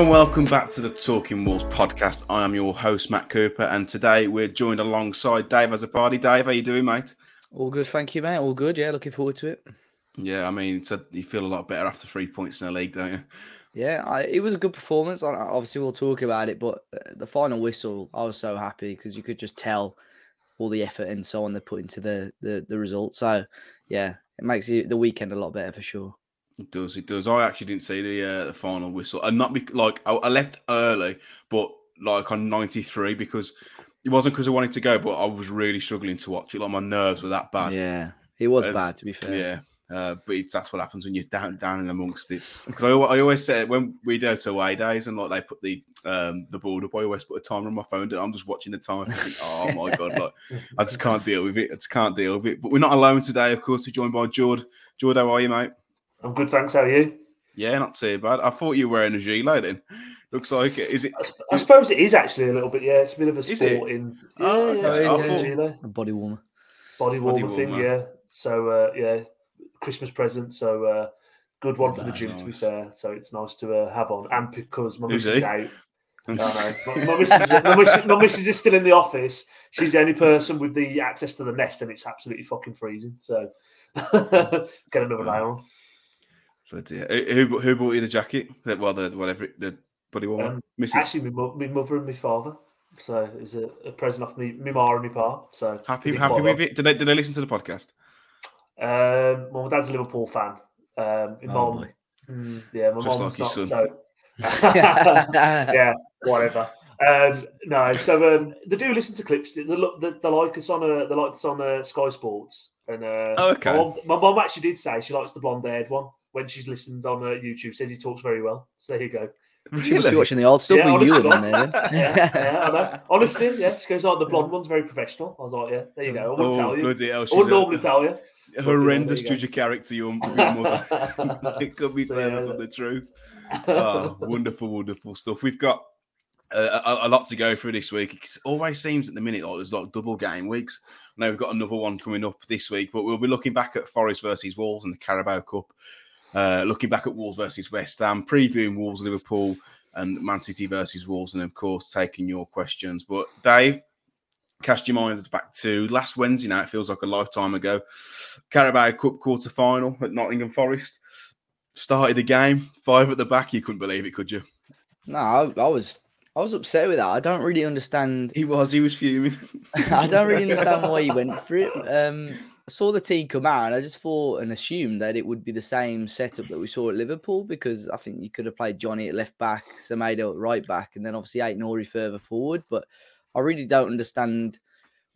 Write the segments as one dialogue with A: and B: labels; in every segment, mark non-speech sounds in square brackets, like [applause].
A: Hello and welcome back to the Talking Wolves podcast. I am your host Matt Cooper, and today we're joined alongside Dave as a party. Dave, how you doing, mate?
B: All good, thank you, mate. All good. Yeah, looking forward to it.
A: Yeah, I mean, a, you feel a lot better after three points in the league, don't you?
B: Yeah, I, it was a good performance. Obviously, we'll talk about it, but uh, the final whistle, I was so happy because you could just tell all the effort and so on they put into the the, the result. So, yeah, it makes the weekend a lot better for sure.
A: It does. It does. I actually didn't see the uh, the final whistle, and not be, like I, I left early, but like on ninety three because it wasn't because I wanted to go, but I was really struggling to watch it. Like my nerves were that bad.
B: Yeah, it was As, bad to be fair.
A: Yeah. Uh, but that's what happens when you're down down in amongst it. Because I, I, always say when we go to away days and like they put the um the board up, I always put a timer on my phone. And I'm just watching the time. Think, oh my god, like I just can't deal with it. I just can't deal with it. But we're not alone today. Of course, we're joined by Jord. Jord, how are you, mate?
C: I'm good, thanks. How are you?
A: Yeah, not too bad. I thought you were wearing a gilet then. Looks like it. Is it?
C: I, I suppose it is actually a little bit. Yeah, it's a bit of a sporting.
B: Yeah, oh, yeah, yeah. A body warmer.
C: Body warmer, body thing, yeah. So uh, yeah, Christmas present. So uh, good one for the gym, nice. to be fair. So it's nice to uh, have on, and because my missus is out. [laughs] I know. My, my, missus, my, missus, my missus is still in the office. She's the only person with the access to the nest, and it's absolutely fucking freezing. So [laughs] get another day on.
A: But yeah, who who bought you the jacket? Well, the whatever the buddy one. Um,
C: actually, my, my mother and my father. So it's a, a present off me, my ma and my pa. So
A: happy, happy with it. Did they did they listen to the podcast?
C: Um, well, my dad's a Liverpool fan. Um, my oh, mom, mm, yeah, my mom's like not. So [laughs] [laughs] yeah, whatever. Um, no, so um, they do listen to clips. They, look, they, they like us on a, they like us on a Sky Sports. And uh,
A: oh, okay.
C: my, mom, actually did say she likes the blonde-haired one when she's listened on uh, YouTube. Says he talks very well. So there you go.
B: Really? She must be watching the old stuff yeah, with you
C: there. [laughs] yeah, yeah, I know. Honestly, yeah. She goes, "Oh, the blonde one's very professional." I was like, "Yeah, there you go." I wouldn't oh, tell you. Bloody hell, I wouldn't normally tell you.
A: Horrendous judge of character, your, your mother. [laughs] [laughs] it could be so, further yeah, the truth. Oh, wonderful, wonderful stuff. We've got uh, a, a, lot to go through this week. It always seems at the minute like there's like double game weeks. Now we've got another one coming up this week, but we'll be looking back at Forest versus Wolves and the Carabao Cup. Uh, looking back at Wolves versus West Ham, previewing Wolves Liverpool and Man City versus Wolves, and of course taking your questions. But Dave, cast your mind back to last Wednesday night. It feels like a lifetime ago. Carabao Cup quarter final at Nottingham Forest. Started the game five at the back. You couldn't believe it, could you?
B: No, I, I was I was upset with that. I don't really understand.
A: He was. He was fuming. [laughs]
B: I don't really [laughs] understand why he went for it. Um, saw the team come out, and I just thought and assumed that it would be the same setup that we saw at Liverpool because I think you could have played Johnny at left back, Semedo at right back, and then obviously Aït-Nouri further forward. But I really don't understand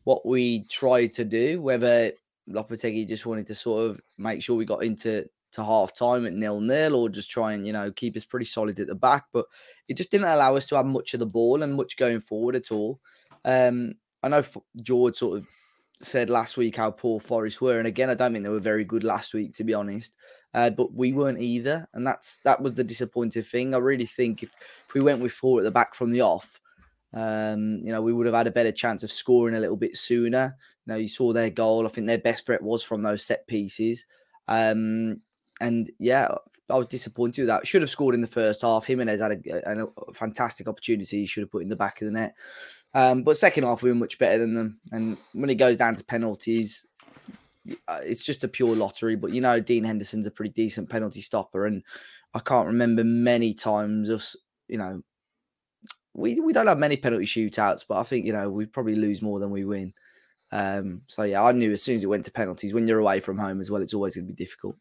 B: what we tried to do. Whether Lopetegui just wanted to sort of make sure we got into to half time at nil nil or just try and, you know, keep us pretty solid at the back. But it just didn't allow us to have much of the ball and much going forward at all. Um, I know George sort of said last week how poor Forest were, and again, I don't think they were very good last week, to be honest. Uh, but we weren't either, and that's that was the disappointing thing. I really think if, if we went with four at the back from the off, um, you know, we would have had a better chance of scoring a little bit sooner. You know, you saw their goal. I think their best threat was from those set pieces. Um, and yeah, I was disappointed with that. Should have scored in the first half. Jimenez had a, a, a fantastic opportunity. He should have put in the back of the net. Um, but second half, we were much better than them. And when it goes down to penalties, uh, it's just a pure lottery. But you know, Dean Henderson's a pretty decent penalty stopper, and I can't remember many times us, you know, we we don't have many penalty shootouts, but I think you know we probably lose more than we win. Um, so yeah, I knew as soon as it went to penalties, when you're away from home as well, it's always going to be difficult.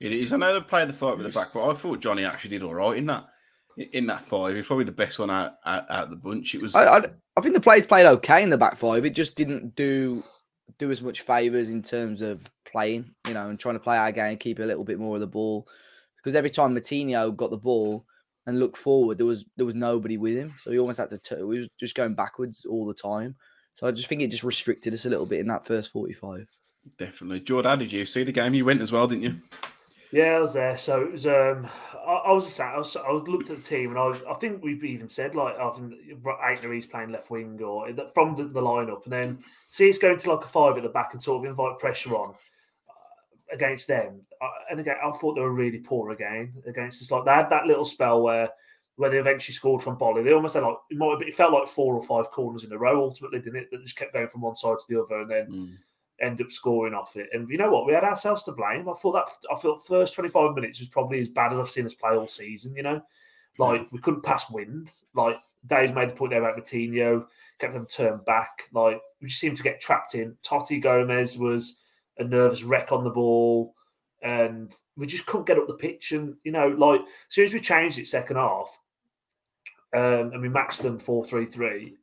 A: It is. I know they played the fight with the back, but I thought Johnny actually did all right in that. In that five, he's probably the best one out, out, out of the bunch. It was.
B: I, I, I think the players played okay in the back five. It just didn't do do as much favors in terms of playing, you know, and trying to play our game, keep a little bit more of the ball. Because every time Moutinho got the ball and looked forward, there was there was nobody with him, so he almost had to. T- he was just going backwards all the time. So I just think it just restricted us a little bit in that first forty-five.
A: Definitely, Jordan. Did you see the game? You went as well, didn't you?
C: Yeah, I was there. So it was. Um, I, I was sat. I, was, I looked at the team, and I, I think we've even said like often Aït-Nouri's playing left wing or from the, the lineup, and then see it's going to like a five at the back and sort of invite pressure on uh, against them. And again, I thought they were really poor again against us. Like they had that little spell where where they eventually scored from Boly. They almost had like it, might, it felt like four or five corners in a row ultimately, didn't it? That just kept going from one side to the other and then mm. End up scoring off it. And you know what? We had ourselves to blame. I thought that I felt first 25 minutes was probably as bad as I've seen us play all season, you know? Like we couldn't pass wind. Like Dave's made the point there about Moutinho, kept them turned back. Like we just seemed to get trapped in. Toti Gomes was a nervous wreck on the ball and we just couldn't get up the pitch. And you know, like as soon as we changed it second half, um, and we matched them four three three,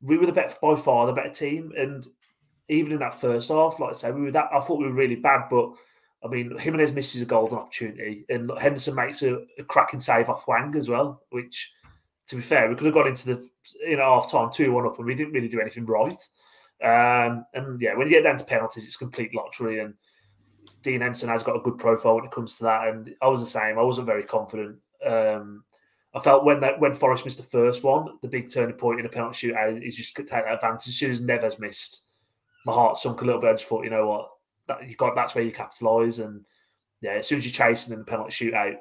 C: we were the better by far the better team. And even in that first half, like I say, we were that. I thought we were really bad, but I mean, Jimenez misses a golden opportunity, and Henderson makes a, a cracking save off Wang as well. Which, to be fair, we could have got into the in half time two one up, and we didn't really do anything right. Um, and yeah, when you get down to penalties, it's complete lottery and Dean Henderson has got a good profile when it comes to that, and I was the same. I wasn't very confident. Um, I felt when that when Forest missed the first one, the big turning point in a penalty shootout is just to take that advantage. As soon as Neves missed, my heart sunk a little bit. I just thought, you know what, that you got that's where you capitalise. And yeah, as soon as you're chasing in the penalty shootout,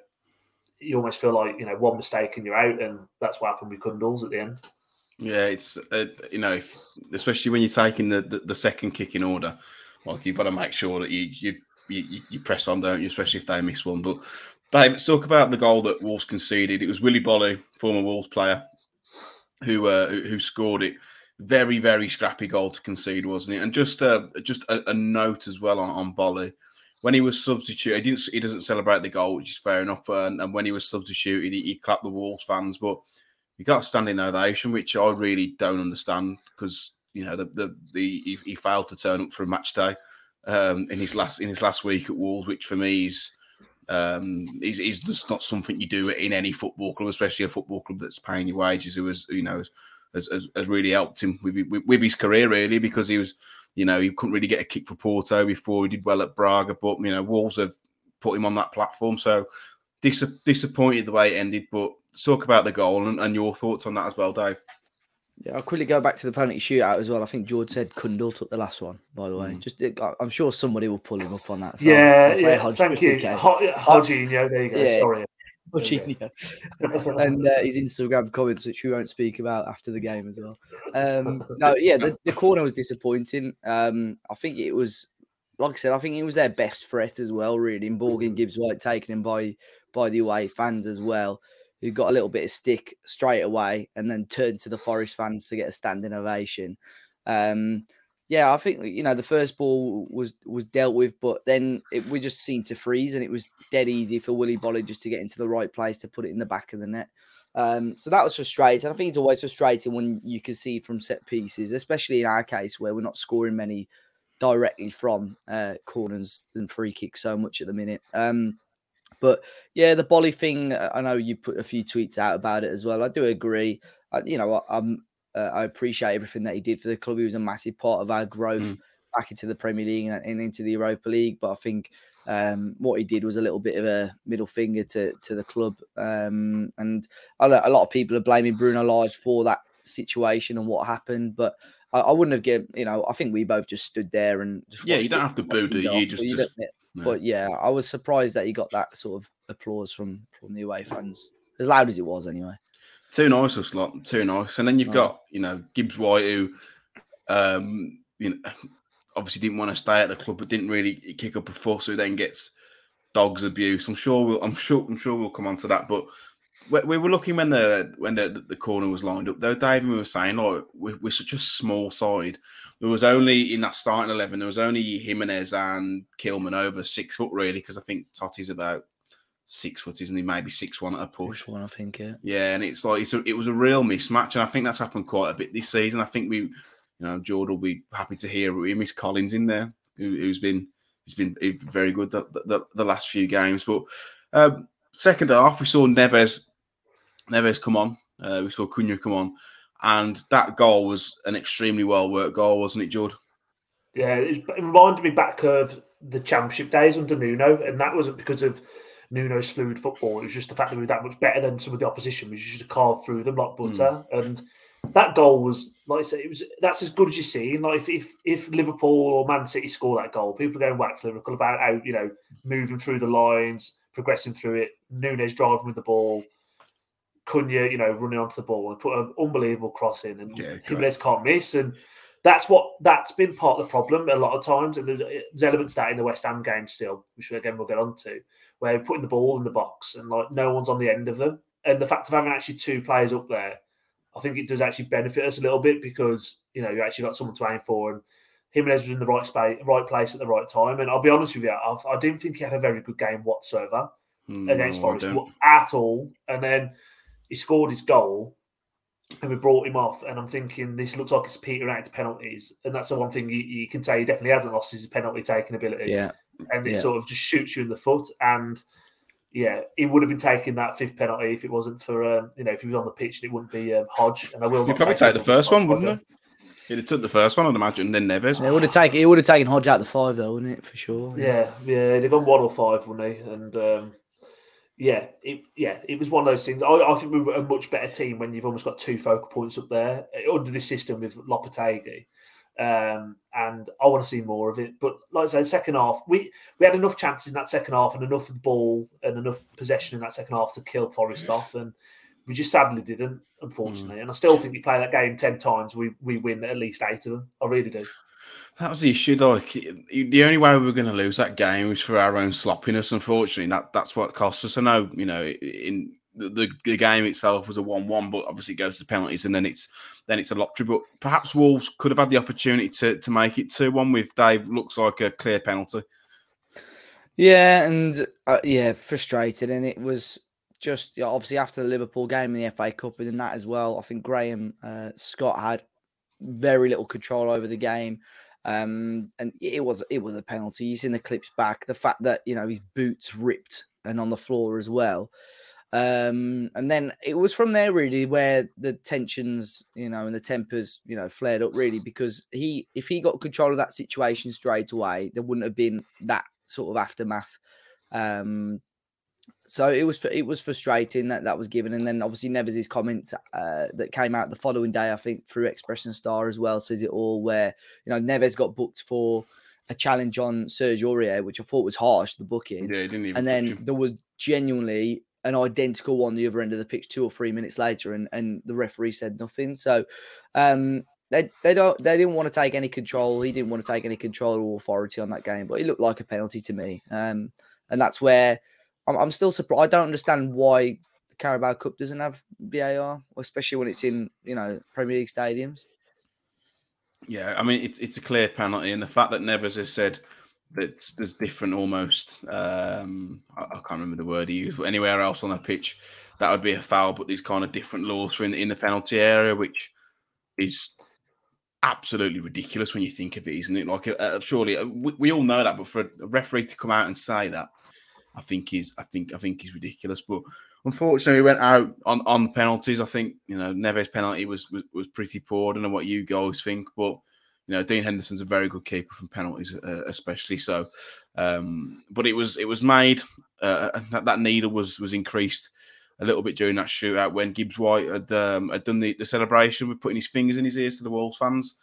C: you almost feel like you know one mistake and you're out, and that's what happened with Cundles at the end.
A: Yeah, it's uh, you know, if, especially when you're taking the, the, the second kick in order, like you've got to make sure that you you you, you press on, don't you? Especially if they miss one. But Dave, let's talk about the goal that Wolves conceded. It was Willy Boly, former Wolves player, who uh, who scored it. Very, very scrappy goal to concede, wasn't it? And just uh, just a, a note as well on, on Boly. When he was substituted, he didn't he doesn't celebrate the goal, which is fair enough. And, and when he was substituted, he, he clapped the Wolves fans, but he got a standing ovation, which I really don't understand because you know the the, the he, he failed to turn up for a match day um, in his last in his last week at Wolves, which for me is um, is, is just not something you do in any football club, especially a football club that's paying you wages. Who has you know has, has, has really helped him with, with, with his career really because he was you know he couldn't really get a kick for Porto before he did well at Braga, but you know Wolves have put him on that platform. So dis- disappointed the way it ended, but talk about the goal and, and your thoughts on that as well, Dave.
B: Yeah, I'll quickly go back to the penalty shootout as well. I think George said Cundle took the last one, by the way. Mm. Just, I'm sure somebody will pull him up on that.
C: So yeah, yeah. Hodge, thank you, Hodginho. There you go. Yeah. Sorry. [laughs]
B: and uh, his Instagram comments, which we won't speak about after the game as well. Um, [laughs] no, yeah, the, the corner was disappointing. Um, I think it was, like I said, I think it was their best threat as well, really. And Morgan Gibbs White taking him by by the away fans as well who got a little bit of stick straight away and then turned to the Forest fans to get a standing ovation. Um, yeah, I think you know the first ball was was dealt with, but then it, we just seemed to freeze, and it was dead easy for Willy Boly just to get into the right place to put it in the back of the net. Um, so that was frustrating. I think it's always frustrating when you can see from set pieces, especially in our case where we're not scoring many directly from uh, corners and free kicks so much at the minute. Um, but yeah, the Boly thing, uh, I know you put a few tweets out about it as well. I do agree. I, you know, I, am uh, I appreciate everything that he did for the club. He was a massive part of our growth mm. back into the Premier League and, and, into the Europa League. But I think um, what he did was a little bit of a middle finger to to the club. Um, and a lot of people are blaming Bruno Lage for that situation and what happened. But I, I wouldn't have given, you know, I think we both just stood there and
A: yeah, you don't have to boo, do you? You just, just
B: no. But yeah, I was surprised that he got that sort of applause from from the away fans, as loud as it was, anyway.
A: Too nice, a slot, too nice. And then you've oh. got you know Gibbs White, who um, you know obviously didn't want to stay at the club, but didn't really kick up a fuss, who then gets dogs abuse. I'm sure we'll, I'm sure, I'm sure we'll come on to that. But we, we were looking when the when the, the corner was lined up. Though David we were saying, like we're, we're such a small side there was only in that starting eleven. There was only Jimenez and Kilman over six foot, really, because I think Toti's about six foot, isn't he? Maybe six one at a push.
B: Six one, I think. Yeah.
A: Yeah, and it's like it's a, it was a real mismatch, and I think that's happened quite a bit this season. I think we, you know, Jordan will be happy to hear we miss Collins in there, who, has been he's been very good the, the, the last few games. But um, second half, we saw Neves Neves come on. Uh, we saw Cunha come on. And that goal was an extremely well worked goal, wasn't it, Judd?
C: Yeah, it, reminded me back of the championship days under Nuno, and that wasn't because of Nuno's fluid football. It was just the fact that we were that much better than some of the opposition. We just carved through them like butter. Mm. And that goal was, like I said, it was that's as good as you see. Like if, if if Liverpool or Man City score that goal, people are going wax lyrical about how you know moving through the lines, progressing through it. Nunes driving with the ball Cunha, you know, running onto the ball and put an unbelievable cross in, and yeah, Jimenez can't miss. And that's what that's been part of the problem a lot of times. And there's, there's elements that in the West Ham game still, which again we'll get on to, where we're putting the ball in the box and like no one's on the end of them. And the fact of having actually two players up there, I think it does actually benefit us a little bit because you know you actually got someone to aim for and. Jimenez was in the right space, right place at the right time, and I'll be honest with you, I, I didn't think he had a very good game whatsoever mm, against Forest at all. And then he scored his goal, and we brought him off. And I'm thinking this looks like it's Peter out to penalties, and that's the one thing you, you, can say he definitely hasn't lost his penalty taking ability.
B: Yeah,
C: and it
B: yeah.
C: sort of just shoots you in the foot. And yeah, he would have been taking that fifth penalty if it wasn't for um, you know if he was on the pitch and it wouldn't be um, Hodge. And I will.
A: He'd probably take the first one, wouldn't he? He'd have took the first one, I'd imagine, then Neves.
B: Yeah, it would have taken. It would have taken Hodge out the five, though, wouldn't it? For sure.
C: Yeah, yeah, they've gone one or five, wouldn't they? And um, yeah, it, yeah, it was one of those things. I, I, think we were a much better team when you've almost got two focal points up there uh, under this system with Lopetegui. Um, and I want to see more of it. But like I said, second half, we we had enough chances in that second half and enough of the ball and enough possession in that second half to kill Forest off, and we just sadly didn't, unfortunately. Mm. And I still think we play that game ten times, we we win at least eight of them. I really do.
A: That was the issue, though. The only way we were going to lose that game was for our own sloppiness. Unfortunately, that that's what cost us. I know, you know, in the, the, the game itself was a one-one, but obviously it goes to penalties, and then it's then it's a lottery. But perhaps Wolves could have had the opportunity to to make it two-one with Dave. Looks like a clear penalty.
B: Yeah, and uh, yeah, frustrated, and it was just you know, obviously after the Liverpool game in the FA Cup and that as well. I think Graham uh, Scott had very little control over the game. Um, and it was it was a penalty. He's in the clips back. The fact that you know his boots ripped and on the floor as well. Um, and then it was from there really where the tensions, you know, and the tempers, you know, flared up really because he, if he got control of that situation straight away, there wouldn't have been that sort of aftermath. Um, so it was it was frustrating that that was given, and then obviously Neves' comments uh, that came out the following day, I think through Express & Star as well, says it all. Where you know Neves got booked for a challenge on Serge Aurier, which I thought was harsh, the booking.
A: Yeah, didn't even.
B: And then there was genuinely an identical one the other end of the pitch two or three minutes later, and and the referee said nothing. So, um, they they don't they didn't want to take any control. He didn't want to take any control or authority on that game, but it looked like a penalty to me. Um, and that's where I'm, I'm still surprised. I don't understand why the Carabao Cup doesn't have VAR, especially when it's in you know Premier League stadiums.
A: Yeah, I mean it's it's a clear penalty, and the fact that Neves has said that there's different almost. Um, I, I, can't remember the word he used, but anywhere else on the pitch, that would be a foul. But these kind of different laws in in the penalty area, which is absolutely ridiculous when you think of it, isn't it? Like, uh, surely uh, we, we, all know that, but for a referee to come out and say that I think he's I think I think he's ridiculous. But unfortunately, we went out on, on penalties. I think you know Neves' penalty was, was was pretty poor. I don't know what you guys think, but you know Dean Henderson's a very good keeper from penalties, uh, especially so. Um, but it was it was made uh, uh, that, that needle was was increased a little bit during that shootout when Gibbs White had um, had done the, the celebration with putting his fingers in his ears to the Wolves fans.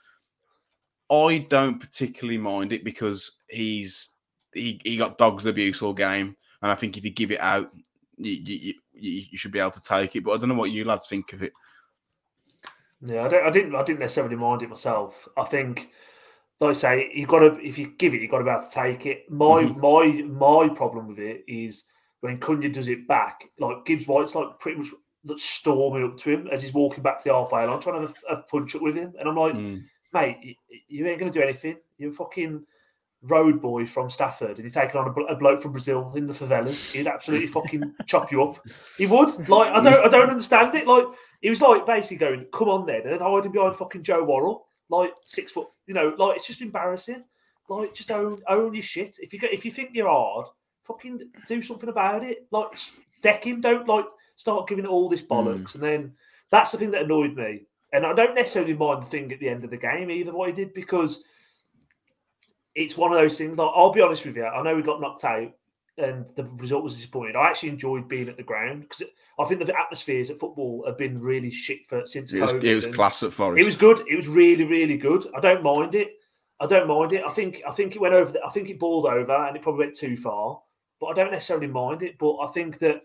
A: I don't particularly mind it because he's he, he got dogs abuse all game, and I think if you give it out, you, you, you, you should be able to take it. But I don't know what you lads think of it.
C: Yeah, I, don't, I didn't. I didn't necessarily mind it myself. I think, like I say, you got to if you give it, you got to be able to take it. My mm-hmm. my my problem with it is when Cunha does it back, like Gibbs White's like pretty much storming up to him as he's walking back to the halfway line, trying to have a, a punch up with him, and I'm like, mm. mate, you, you ain't going to do anything. You're fucking road boy from Stafford and you're taking on a, a, bloke from Brazil in the favelas, he'd absolutely fucking chop you up. He would. Like, I don't I don't understand it. Like, he was like basically going, come on then, and then hiding behind fucking Joe Worrall, like six foot, you know, like it's just embarrassing. Like, just own own your shit. If you get if you think you're hard, fucking do something about it. Like deck him, don't like start giving it all this bollocks. Mm. And then that's the thing that annoyed me. And I don't necessarily mind the thing at the end of the game either, what he did, because it's one of those things. Like, I'll be honest with you. I know we got knocked out and the result was disappointing. I actually enjoyed being at the ground because I think the atmospheres at football have been really shit for since
A: it was,
C: COVID.
A: It was class at Forest.
C: It was good. It was really, really good. I don't mind it. I don't mind it. I think I think it went over. The, I think it balled over and it probably went too far. But I don't necessarily mind it. But I think that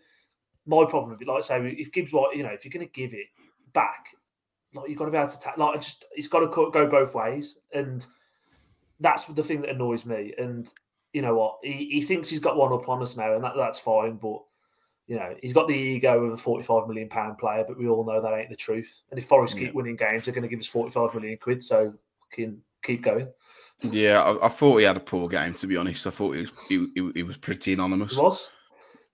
C: my problem with it, like I say, if Gibbs White, you know, if you're going to give it back, like you've got to be able to ta- like just it's got to go both ways, and that's the thing that annoys me. And you know what, he, he thinks he's got one up on us now, and that, that's fine, but. You know, he's got the ego of a forty-five million pound player, but we all know that ain't the truth. And if Forest yeah. keep winning games, they're going to give us forty-five million quid. So can keep going.
A: Yeah, I, I, thought he had a poor game. To be honest, I thought he was he, he, he was pretty anonymous.
C: He was.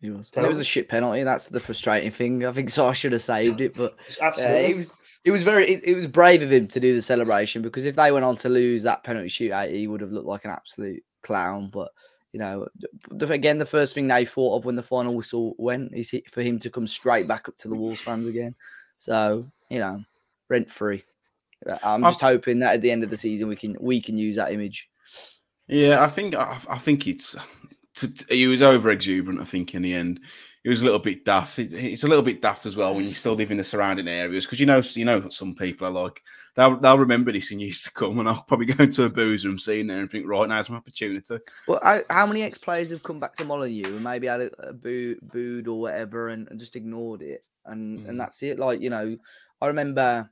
B: He was. It was a shit penalty. That's the frustrating thing. I think so. I should have saved it, but absolutely, uh, it was. It was very. It, it, was brave of him to do the celebration because if they went on to lose that penalty shootout, eh, he would have looked like an absolute clown. But you know, the, again, the first thing they thought of when the final whistle went is for him to come straight back up to the Wolves fans again. So you know, rent free. Uh, I'm just I, hoping that at the end of the season we can we can use that image.
A: Yeah, I think I, I think it's to, he was over exuberant. I think in the end, he was a little bit daft. It's a little bit daft as well when you still live in the surrounding areas because you know you know some people are like they'll they'll remember this in years to come, and I'll probably go into a boozer and seeing there and think right now's my opportunity.
B: Well, I, how many ex players have come back to Molineux and maybe had a, a boo, booed or whatever and, and just ignored it, and mm. and that's it. Like you know, I remember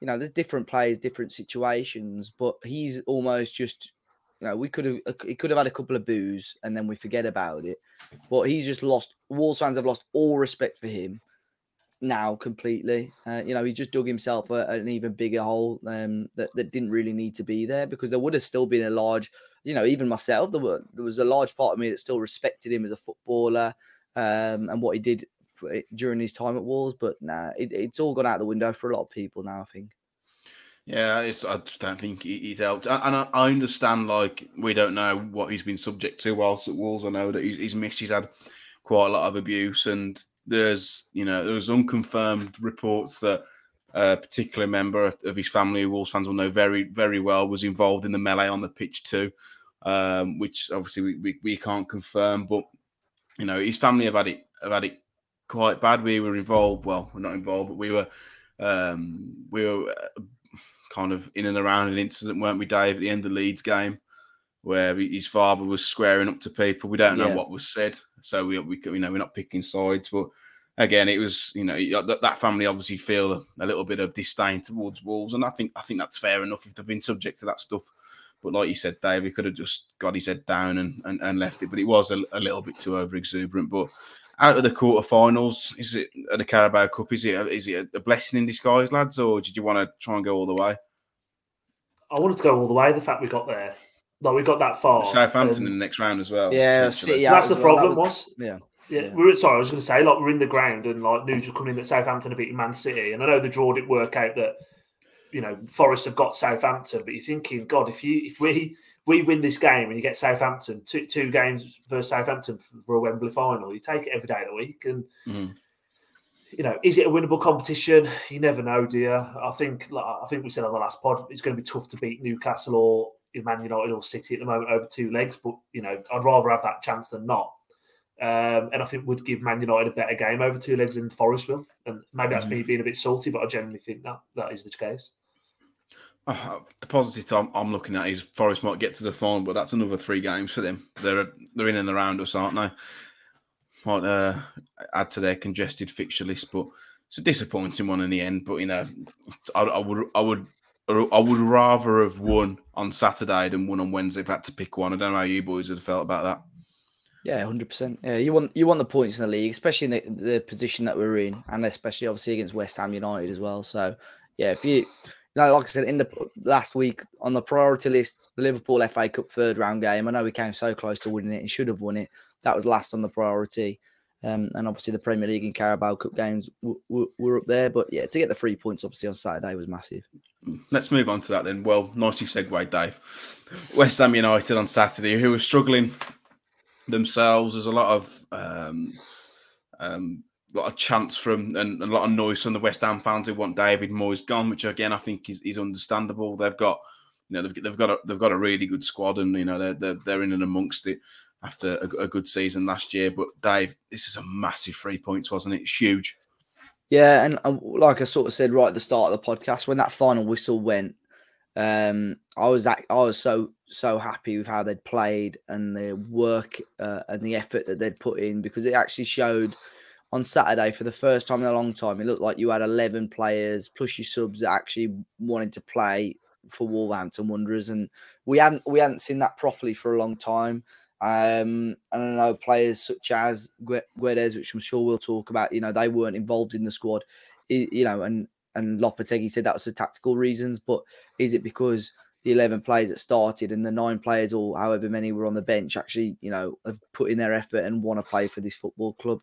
B: you know, there's different players, different situations, but he's almost just, you know, we could have, uh, he could have had a couple of boos and then we forget about it. But he's just lost, Wolves fans have lost all respect for him now completely. Uh, you know, he just dug himself a, an even bigger hole um, that, that didn't really need to be there because there would have still been a large, you know, even myself, there, were, there was a large part of me that still respected him as a footballer um, and what he did during his time at Wolves, but nah, it, it's all gone out the window for a lot of people now. I think.
A: Yeah, it's. I just don't think he's helped, and I, I, understand. Like we don't know what he's been subject to whilst at Wolves. I know that he's, he's missed. He's had quite a lot of abuse, and there's you know there's unconfirmed reports that a particular member of, his family, Wolves fans will know very very well, was involved in the melee on the pitch too, um, which obviously we, we, we can't confirm, but you know his family have had it have had it quite bad. We were involved. Well, we're not involved, but we were um, we were uh, kind of in and around an incident, weren't we, Dave? At the end of the Leeds game, where his father was squaring up to people. We don't know yeah. what was said, so we, we you know we're not picking sides, but again, it was you know that, that family obviously feel a little bit of disdain towards Wolves, and I think I think that's fair enough if they've been subject to that stuff. But like you said, Dave, he could have just got his head down and, and, and left it. But it was a, a little bit too over exuberant. But out of the quarterfinals, is it at the Carabao Cup? Is it a, is it a blessing in disguise, lads, or did you want to try and go all the way?
C: I wanted to go all the way. The fact we got there, like we got that far.
A: Southampton and, in the next round as well.
B: Yeah,
C: City that's the well. problem. That was, was,
B: yeah.
C: Yeah, yeah. We were, sorry, I was going to say, like, we're in the ground and, like, news was coming in that Southampton are beating Man City. And I know the draw didn't work out that, you know, Forest have got Southampton, but you're thinking, God, if you if we we win this game and you get Southampton two two games versus Southampton for a Wembley final, you take it every day of the week, and mm. You know, is it a winnable competition? You never know, dear. I think like, I think we said on the last pod, it's going to be tough to beat Newcastle or Man United or City at the moment over two legs, but you know, I'd rather have that chance than not. Um, and I think would give Man United a better game over two legs than Forest will. And maybe that's mm. me being a bit salty, but I generally think that that is the case.
A: Uh, the positive I'm, I'm, looking at is Forest might get to the final, but that's another three games for them. They're they're in and around us, aren't they? Might uh, add to their congested fixture list, but it's a disappointing one in the end. But you know, I, I would I would I would rather have won on Saturday than won on Wednesday if I had to pick one. I don't know how you boys would have felt about that.
B: Yeah, hundred percent. Yeah, you want you want the points in the league, especially in the, the position that we're in, and especially obviously against West Ham United as well. So yeah, if you know, like I said in the last week on the priority list, the Liverpool FA Cup third round game. I know we came so close to winning it and should have won it. That was last on the priority. Um, and obviously the Premier League and Carabao Cup games w- w- were up there. But yeah, to get the three points obviously on Saturday was massive.
A: Let's move on to that then. Well, nicely segued, Dave. West Ham United on Saturday, who were struggling themselves. There's a lot of um, um, lot of chants from and a lot of noise from the West Ham fans who want David Moyes gone, which again I think is, is understandable. They've got you know they've, they've got a, they've got a really good squad and you know they're they're, they're in and amongst it after a, a, good season last year. But Dave, this is a massive three points, wasn't it? It's huge.
B: Yeah, and uh, like I sort of said right at the start of the podcast, when that final whistle went, um, I was that I was so so happy with how they'd played and the work uh, and the effort that they'd put in because it actually showed on Saturday for the first time in a long time, it looked like you had 11 players plus your subs that actually wanted to play for Wolverhampton Wanderers, and we hadn't we hadn't seen that properly for a long time. Um, and I know players such as Guedes, which I'm sure we'll talk about, you know, they weren't involved in the squad, you know, and and Lopetegui said that was for tactical reasons, but is it because the 11 players that started and the nine players or however many were on the bench actually, you know, have put in their effort and want to play for this football club?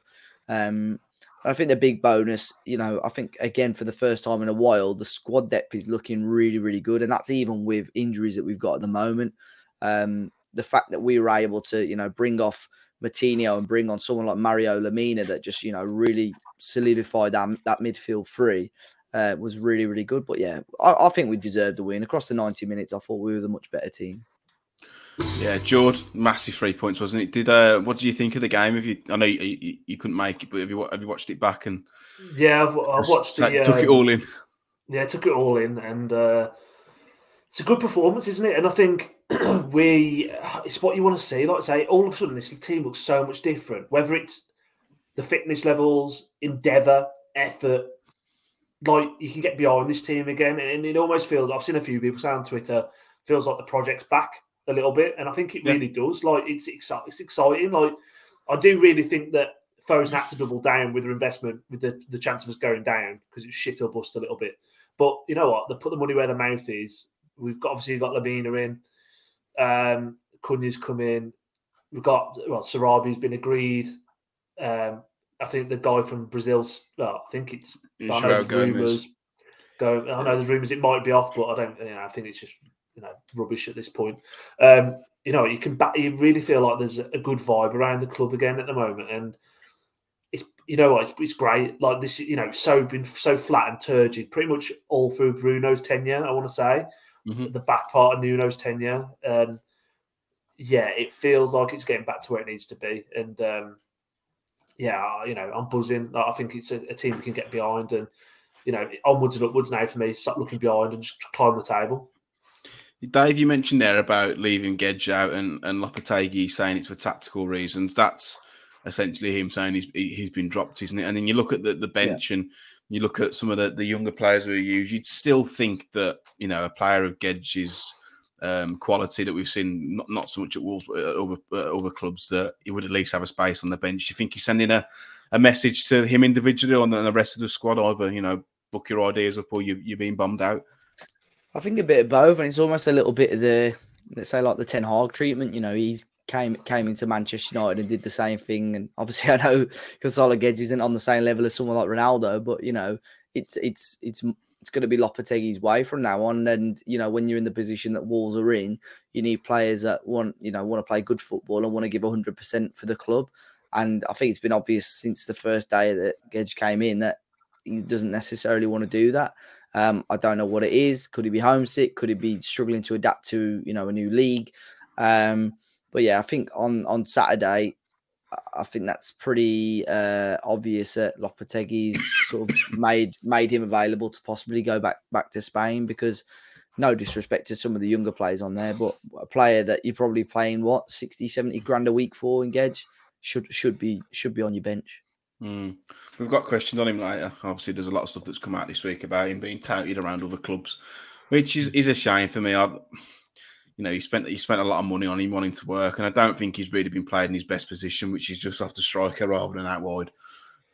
B: Um, I think the big bonus, you know, I think again for the first time in a while, the squad depth is looking really, really good, and that's even with injuries that we've got at the moment. Um, the fact that we were able to, you know, bring off Moutinho and bring on someone like Mario Lemina that just, you know, really solidified that, that midfield three uh, was really, really good. But yeah, I, I think we deserved the win. Across the 90 minutes, I thought we were the much better team.
A: Yeah, George, massive three points, wasn't it? Did uh, what did you think of the game? If you, I know you, you, you couldn't make it, but have you have you watched it back and?
C: Yeah, I've, I've watched
A: it. Took it all in.
C: Yeah, took it all in, and uh, it's a good performance, isn't it? And I think [clears throat] we, it's what you want to see. Like I say, all of a sudden, this team looks so much different. Whether it's the fitness levels, endeavour, effort, like you can get behind this team again, and it almost feels. I've seen a few people say on Twitter, feels like the project's back a little bit, and I think it really does. Like it's exciting. It's exciting. Like I do really think that Fosun had to double down with their investment, with the, the chance of us going down because it's shit or bust a little bit. But you know what? They put the money where the mouth is. We've got obviously got Lemina in. Um, Cunha's come in. We've got well, Sarabia's been agreed. Um, I think the guy from Brazil. Well, I think it's. I know there's rumors. Go. I know there's rumors it might be off, but I don't. You know, I think it's just you know rubbish at this point. Um, you know, you can back, you really feel like there's a good vibe around the club again at the moment, and it's you know what it's, it's great. Like this, you know, so been so flat and turgid pretty much all through Bruno's tenure. I want to say mm-hmm. the back part of Nuno's tenure, and yeah, it feels like it's getting back to where it needs to be, and. um yeah, you know, I'm buzzing. I think it's a, a team we can get behind, and you know, onwards and upwards now for me. Stop looking behind and just climb the table.
A: Dave, you mentioned there about leaving Gedge out and, and Lopetegui saying it's for tactical reasons. That's essentially him saying he's he's been dropped, isn't it? And then you look at the, the bench yeah. and you look at some of the, the younger players we use, you'd still think that, you know, a player of Gedge's um, quality that we've seen, not, not so much at Wolves, but at other, uh, other clubs, that he would at least have a space on the bench. You think he's sending a, a message to him individually the, the rest of the squad, either, you know, book your ideas up or you, you're being bummed out?
B: I think a bit of both, and it's almost a little bit of the let's say like the Ten Hag treatment. You know, he's came came into Manchester United and did the same thing, and obviously [laughs] I know Gonzalo Guedes isn't on the same level as someone like Ronaldo, but you know, it's it's it's it's going to be Lopetegui's way from now on. And you know, when you're in the position that Wolves are in, you need players that want you know want to play good football and want to give 100 percent for the club. And I think it's been obvious since the first day that Gedge came in that he doesn't necessarily want to do that. Um, I don't know what it is. Could he be homesick? Could he be struggling to adapt to you know a new league? Um, but yeah, I think on on Saturday, I think that's pretty uh, obvious that Lopetegui's [coughs] sort of made made him available to possibly go back back to Spain because no disrespect to some of the younger players on there, but a player that you're probably playing what 60, 70 grand a week for in Gedge should should be should be on your bench.
A: Mm. We've got questions on him later. Obviously, there's a lot of stuff that's come out this week about him being touted around other clubs, which is, is a shame for me. I, you know, he spent he spent a lot of money on him wanting to work, and I don't think he's really been played in his best position, which is just off the striker rather than out wide.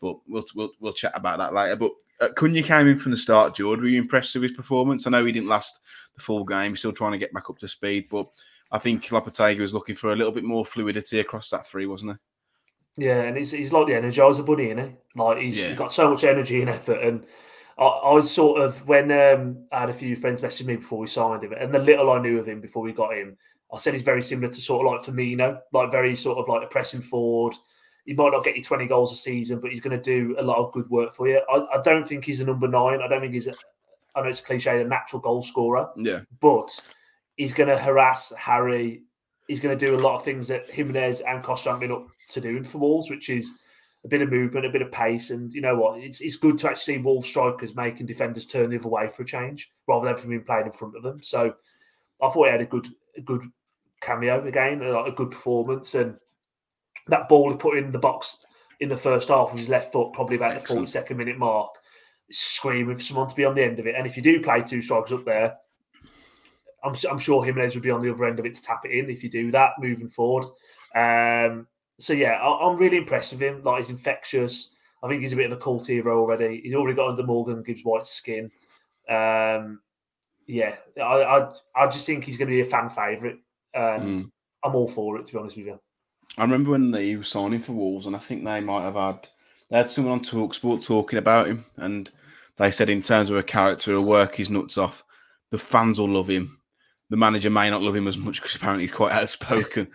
A: But we'll we'll, we'll chat about that later. But uh, Cunha came in from the start. George, were you impressed with his performance? I know he didn't last the full game, still trying to get back up to speed, but I think Lopetegui was looking for a little bit more fluidity across that three, wasn't he?
C: Yeah, and he's, he's like the Energizer Bunny, isn't he? Like he's, yeah. he's got so much energy and effort. And I, I sort of when um, I had a few friends message me before we signed him, and the little I knew of him before we got him, I said he's very similar to sort of like Firmino, like very sort of like a pressing forward. He might not get you 20 goals a season, but he's going to do a lot of good work for you. I, I don't think he's a number nine. I don't think he's a, I know it's a cliche, a natural goal scorer.
A: Yeah.
C: But he's going to harass Harry he's going to do a lot of things that Jimenez and Costa haven't been up to doing for Wolves, which is a bit of movement, a bit of pace. And you know what? It's, it's good to actually see Wolves strikers making defenders turn the other way for a change rather than from being played in front of them. So I thought he had a good a good cameo again, a, a good performance. And that ball he put in the box in the first half with his left foot, probably about Excellent. the 42nd minute mark, screaming for someone to be on the end of it. And if you do play two strikers up there, I'm, I'm sure Jimenez would be on the other end of it to tap it in if you do that moving forward. Um, so yeah, I, am really impressed with him. Like he's infectious. I think he's a bit of a cult hero already. He's already got under Morgan Gibbs White skin. Um, yeah, I, I, I just think he's going to be a fan favourite. And mm. I'm all for it, to be honest with you.
A: I remember when he was signing for Wolves, and I think they might have had they had someone on Talksport talking about him, and they said in terms of a character, he'll work he's nuts off. The fans will love him. The manager may not love him as much because apparently he's quite [laughs] outspoken.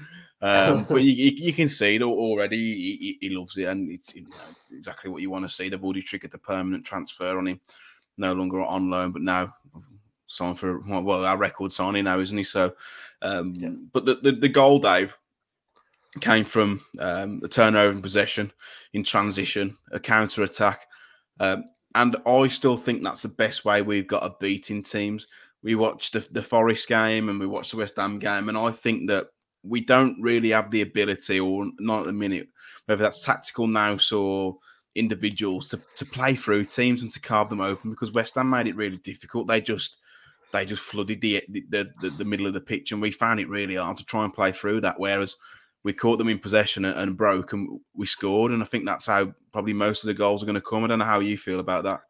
A: Um, but [laughs] you, you, can see it already. He, he, loves it, and it's exactly what you want to see. They've already triggered the permanent transfer on him. No longer on loan, but now signed for well, our record signing now, isn't he? So, um, yeah. but the, the, the goal, Dave, came from um, a turnover in possession, in transition, a counter attack, um, and I still think that's the best way we've got of beating teams. We watched the, the Forest game and we watched the West Ham game, and I think that we don't really have the ability, or not at the minute, whether that's tactical nous or individuals, to, to play through teams and to carve them open because West Ham made it really difficult. They just they just flooded the the, the, the middle of the pitch, and we found it really hard to try and play through that. Whereas we caught them in possession and, and broke, and we scored. And I think that's how probably most of the goals are going to come. I don't know how you feel about that.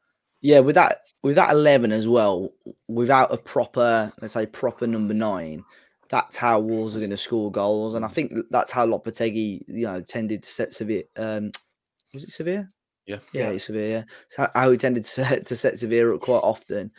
B: Yeah, with that with that eleven as well, without a proper, let's say, proper number nine, that's how Wolves are going to score goals, and I think that's how Lopetegui, you know, tended to set Severe. Um, was it Severe?
A: Yeah,
B: yeah, yeah. Sevilla. So how he tended to set, [laughs] to set Sevilla up quite often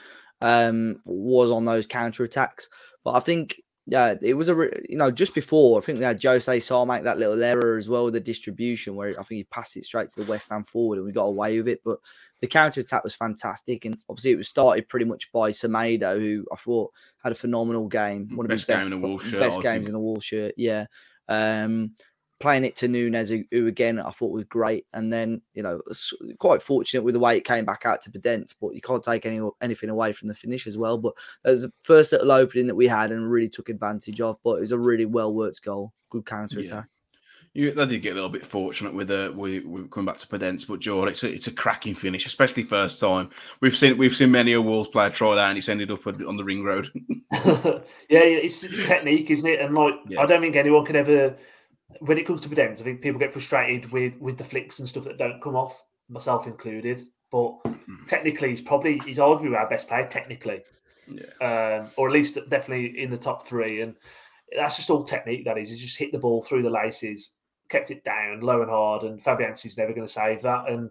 B: um, was on those counter attacks. But I think yeah, it was a you know just before I think we had Jose Sá make that little error as well with the distribution where I think he passed it straight to the West Ham forward and we got away with it. But the counter attack was fantastic, and obviously it was started pretty much by Semedo, who I thought had a phenomenal game,
A: one of best his best, game in a shirt,
B: best games in a wall shirt. Yeah, um, playing it to Nunes, who, again I thought was great, and then you know quite fortunate with the way it came back out to Podence, but you can't take any anything away from the finish as well. But it was the first little opening that we had and really took advantage of. But it was a really well worked goal, good counter attack.
A: Yeah. You, they did get a little bit fortunate with the we, we coming back to Podence, but Jordan, it's a, it's a cracking finish, especially first time. We've seen we've seen many a Wolves player try that, and it's ended up on the ring road. [laughs]
C: yeah, it's, it's, technique, isn't it? And like, yeah. I don't think anyone can ever, when it comes to Podence, I think people get frustrated with with the flicks and stuff that don't come off, myself included. But mm. technically, he's probably he's arguably our best player technically, yeah. um, or at least definitely in the top three. And that's just all technique. That is, he's just hit the ball through the laces kept it down low and hard, and Fabianski's never going to save that. And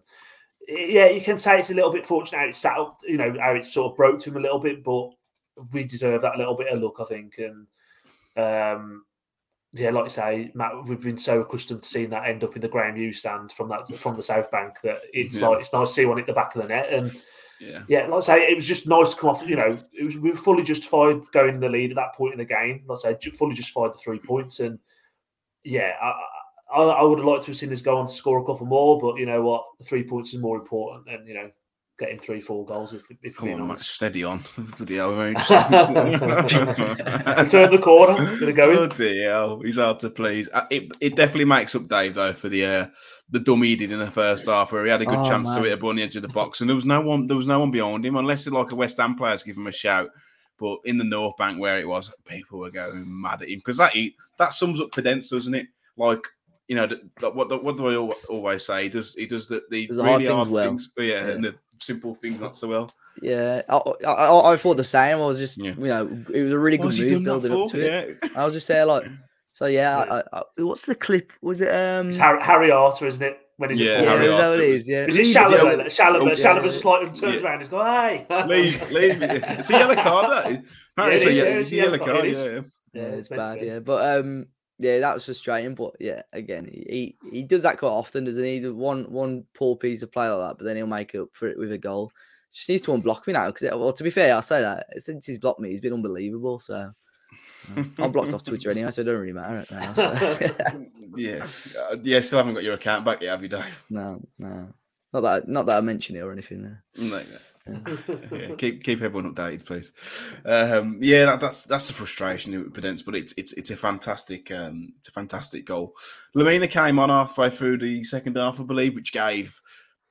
C: yeah, you can say it's a little bit fortunate how it's sat up, you know, how it sort of broke to him a little bit, but we deserve that little bit of luck, I think. And um, yeah, like you say, Matt, we've been so accustomed to seeing that end up in the Graham Hughes stand from that from the South Bank that it's yeah. like it's nice to see one at the back of the net. And yeah, yeah, like I say, it was just nice to come off. You know, it was we were fully justified going in the lead at that point in the game. Like I say, fully justified the three points, and yeah, I, I, I would have liked to have seen us go on to score a couple more, but you know what, three points is more important than you know getting three, four goals. If, if
A: Come on, Matt, steady on. [laughs] Bloody hell, [laughs]
C: Turn the corner, gonna go in.
A: Bloody hell, he's hard to please. Uh, it, it definitely makes up Dave though for the uh, the dummy he did in the first half, where he had a good oh, chance man. to hit a ball on the edge of the box, and there was no one, there was no one behind him, unless like a West Ham player to give him a shout. But in the North Bank where it was, people were going mad at him because that that sums up Podence, doesn't it? Like you know, what what do I always say? He does he does the, the really hard, things, well. things yeah, yeah, and the simple things not so well.
B: Yeah, I, I, I thought the same. I was just, yeah. you know, it was a really good move building up to yeah. it. I was just saying, like, so yeah, yeah. I, I, what's the clip? Was it um
C: it's Harry, Harry Arter, isn't it?
A: When he's yeah, Harry
B: yeah, Arter. It is, yeah.
C: Is it Chalobah? Chalobah, oh, Chalobah just like turns around and he's going, "Hey,
A: leave, leave." It's a yellow card. That apparently, it's a yellow card. Yeah,
B: yeah, it's bad. Yeah, but um, yeah, that was frustrating. But yeah, again, he he does that quite often, doesn't he? One one poor piece of play like that, but then he'll make up for it with a goal. Just needs to unblock me now because, well, to be fair, I'll say that since he's blocked me, he's been unbelievable. So I'm blocked off Twitter anyway, so it doesn't really matter now.
A: So. [laughs] yeah, uh, yeah. Still haven't got your account back yet, have you, Dave?
B: No, no. Not that, not that I mentioned it or anything. There.
A: No, yeah, [laughs] keep keep everyone updated, please. Um, yeah, that, that's that's the frustration with Podence, but it's it's it's a fantastic um, it's a fantastic goal. Lemina came on halfway through the second half, I believe, which gave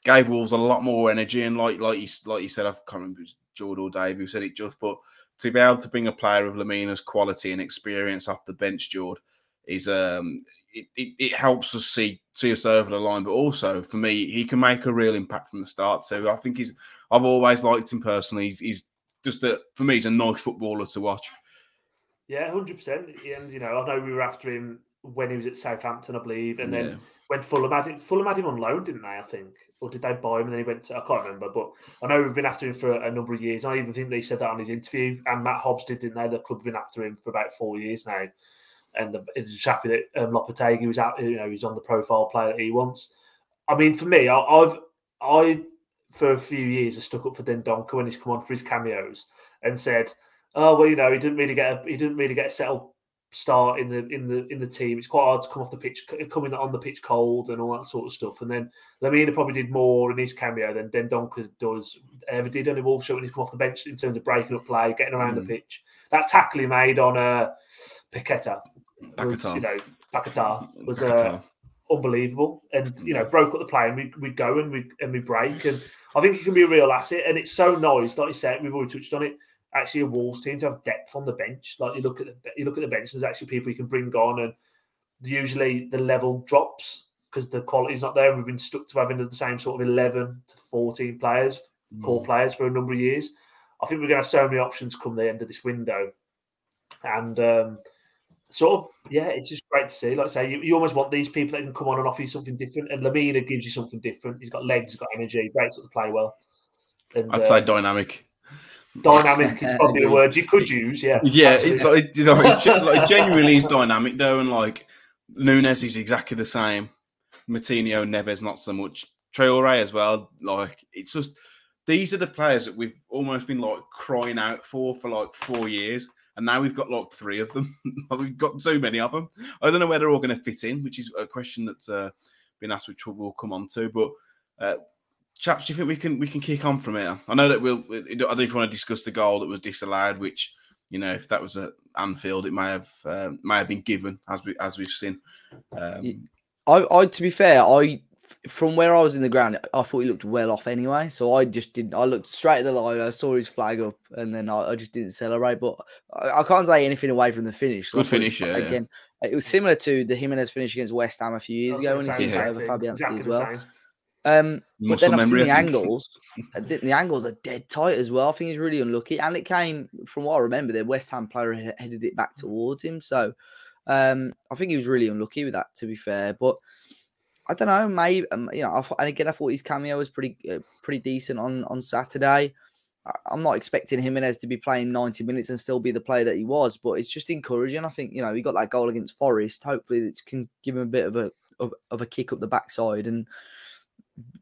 A: gave Wolves a lot more energy. And like like you like you said, I can't remember it was Jordan or Dave who said it just, but to be able to bring a player of Lemina's quality and experience off the bench, Jord, is um it, it, it, helps us see see us over the line, but also for me, he can make a real impact from the start. So I think he's I've always liked him personally. He's, he's just a for me, he's a nice footballer to watch.
C: Yeah, hundred percent. And you know, I know we were after him when he was at Southampton, I believe, and then yeah. when Fulham had him, Fulham had him on loan, didn't they? I think, or did they buy him and then he went to? I can't remember, but I know we've been after him for a, a number of years. I even think they said that on his interview, and Matt Hobbs did, didn't they? The club have been after him for about four years now and the, it's happy that um, Lopetegui was out. You know, he's on the profile player that he wants. I mean, for me, I, I've I for a few years have stuck up for Dendoncker when he's come on for his cameos and said, "Oh well, you know, he didn't really get a, he didn't really get a settled start in the in the in the team. It's quite hard to come off the pitch, coming on the pitch cold and all that sort of stuff." And then Lemina probably did more in his cameo than Dendoncker does ever did on the Wolves show when he's come off the bench in terms of breaking up play, getting around mm. the pitch. That tackle he made on uh, Paqueta was, you know, Paquetá was uh, unbelievable, and you know, broke up the play, and we, we go and we and we break, and I think it can be a real asset, and it's so nice, like you said, we've already touched on it. Actually, a Wolves team to have depth on the bench. Like you look at the you look at the bench, there's actually people you can bring on, and usually the level drops because the quality's not there. We've been stuck to having the same sort of eleven to fourteen players, mm. core players for a number of years. I think we're going to have so many options come the end of this window, and um, sort of, yeah, it's just great to see. Like I say, you, you almost want these people that can come on and offer you something different. And Lemina gives you something different. He's got legs, he's got energy, breaks up the play well.
A: And, I'd uh, say dynamic.
C: Dynamic is probably the word you could use. Yeah,
A: yeah. It, you know, like, genuinely is dynamic though, and like Nunes is exactly the same. Moutinho, Neves, not so much. Traore as well. Like it's just these are the players that we've almost been like crying out for for like four years and now we've got like three of them. [laughs] we've got so many of them. I don't know where they're all going to fit in, which is a question that's uh, been asked, which we'll, come on to. But uh, chaps, do you think we can we can kick on from here? I know that we'll. I don't know if you want to discuss the goal that was disallowed, which you know, if that was at Anfield, it may have uh, may have been given as we as we've seen. Um,
B: I, I, to be fair, I from where I was in the ground, I thought he looked well off anyway. So I just didn't. I looked straight at the line. I saw his flag up, and then I, I just didn't celebrate. But I, I, can't say anything away from the finish.
A: Good finish, yeah,
B: Again, yeah. it was similar to the Jimenez finish against West Ham a few years ago when he did over Fabianski exactly as well. Um, but then I've seen the angles. the, the, angles are dead tight as well. I think he's really unlucky, and it came from what I remember. The West Ham player headed it back towards him, so um, I think he was really unlucky with that. To be fair, but I don't know. Maybe um, you know. And again, I thought his cameo was pretty uh, pretty decent on on Saturday. I'm not expecting Jimenez to be playing 90 minutes and still be the player that he was, but it's just encouraging. I think you know he got that goal against Forest. Hopefully, it can give him a bit of a of, of a kick up the backside and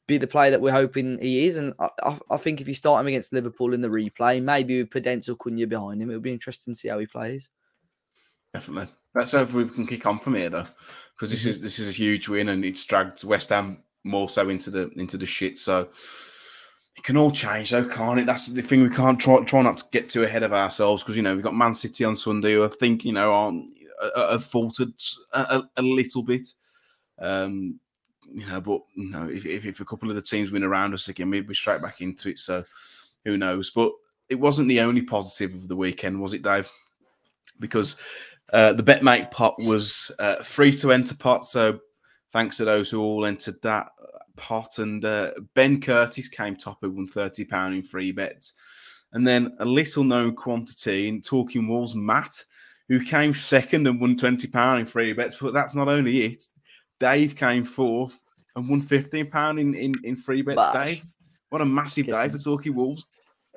B: be the player that we're hoping he is. And I, I, think if you start him against Liverpool in the replay, maybe with Podence or Cunha behind him, it'll be interesting to see how he plays.
A: Definitely. Let's hope we can kick on from here though, because this mm-hmm. is this is a huge win and it's dragged West Ham more so into the into the shit. So it can all change though, can't it? That's the thing. We can't try try not to get too ahead of ourselves because you know we've got Man City on Sunday who I think you know are, have faltered a, a, little bit. Um, you know, but you know, if, if, if a couple of the teams win around us again, we'd be straight back into it. So who knows? But it wasn't the only positive of the weekend, was it, Dave? Because uh, the BetMate pot was uh, free to enter pot, so thanks to those who all entered that pot. And uh, Ben Curtis came top who won thirty pound in free bets, and then a little known quantity in Talking Wolves, Matt, who came second and won twenty pound in free bets. But that's not only it. Dave came fourth and won fifteen pound in, in in free bets. Bash. Dave, what a massive day for Talking Wolves.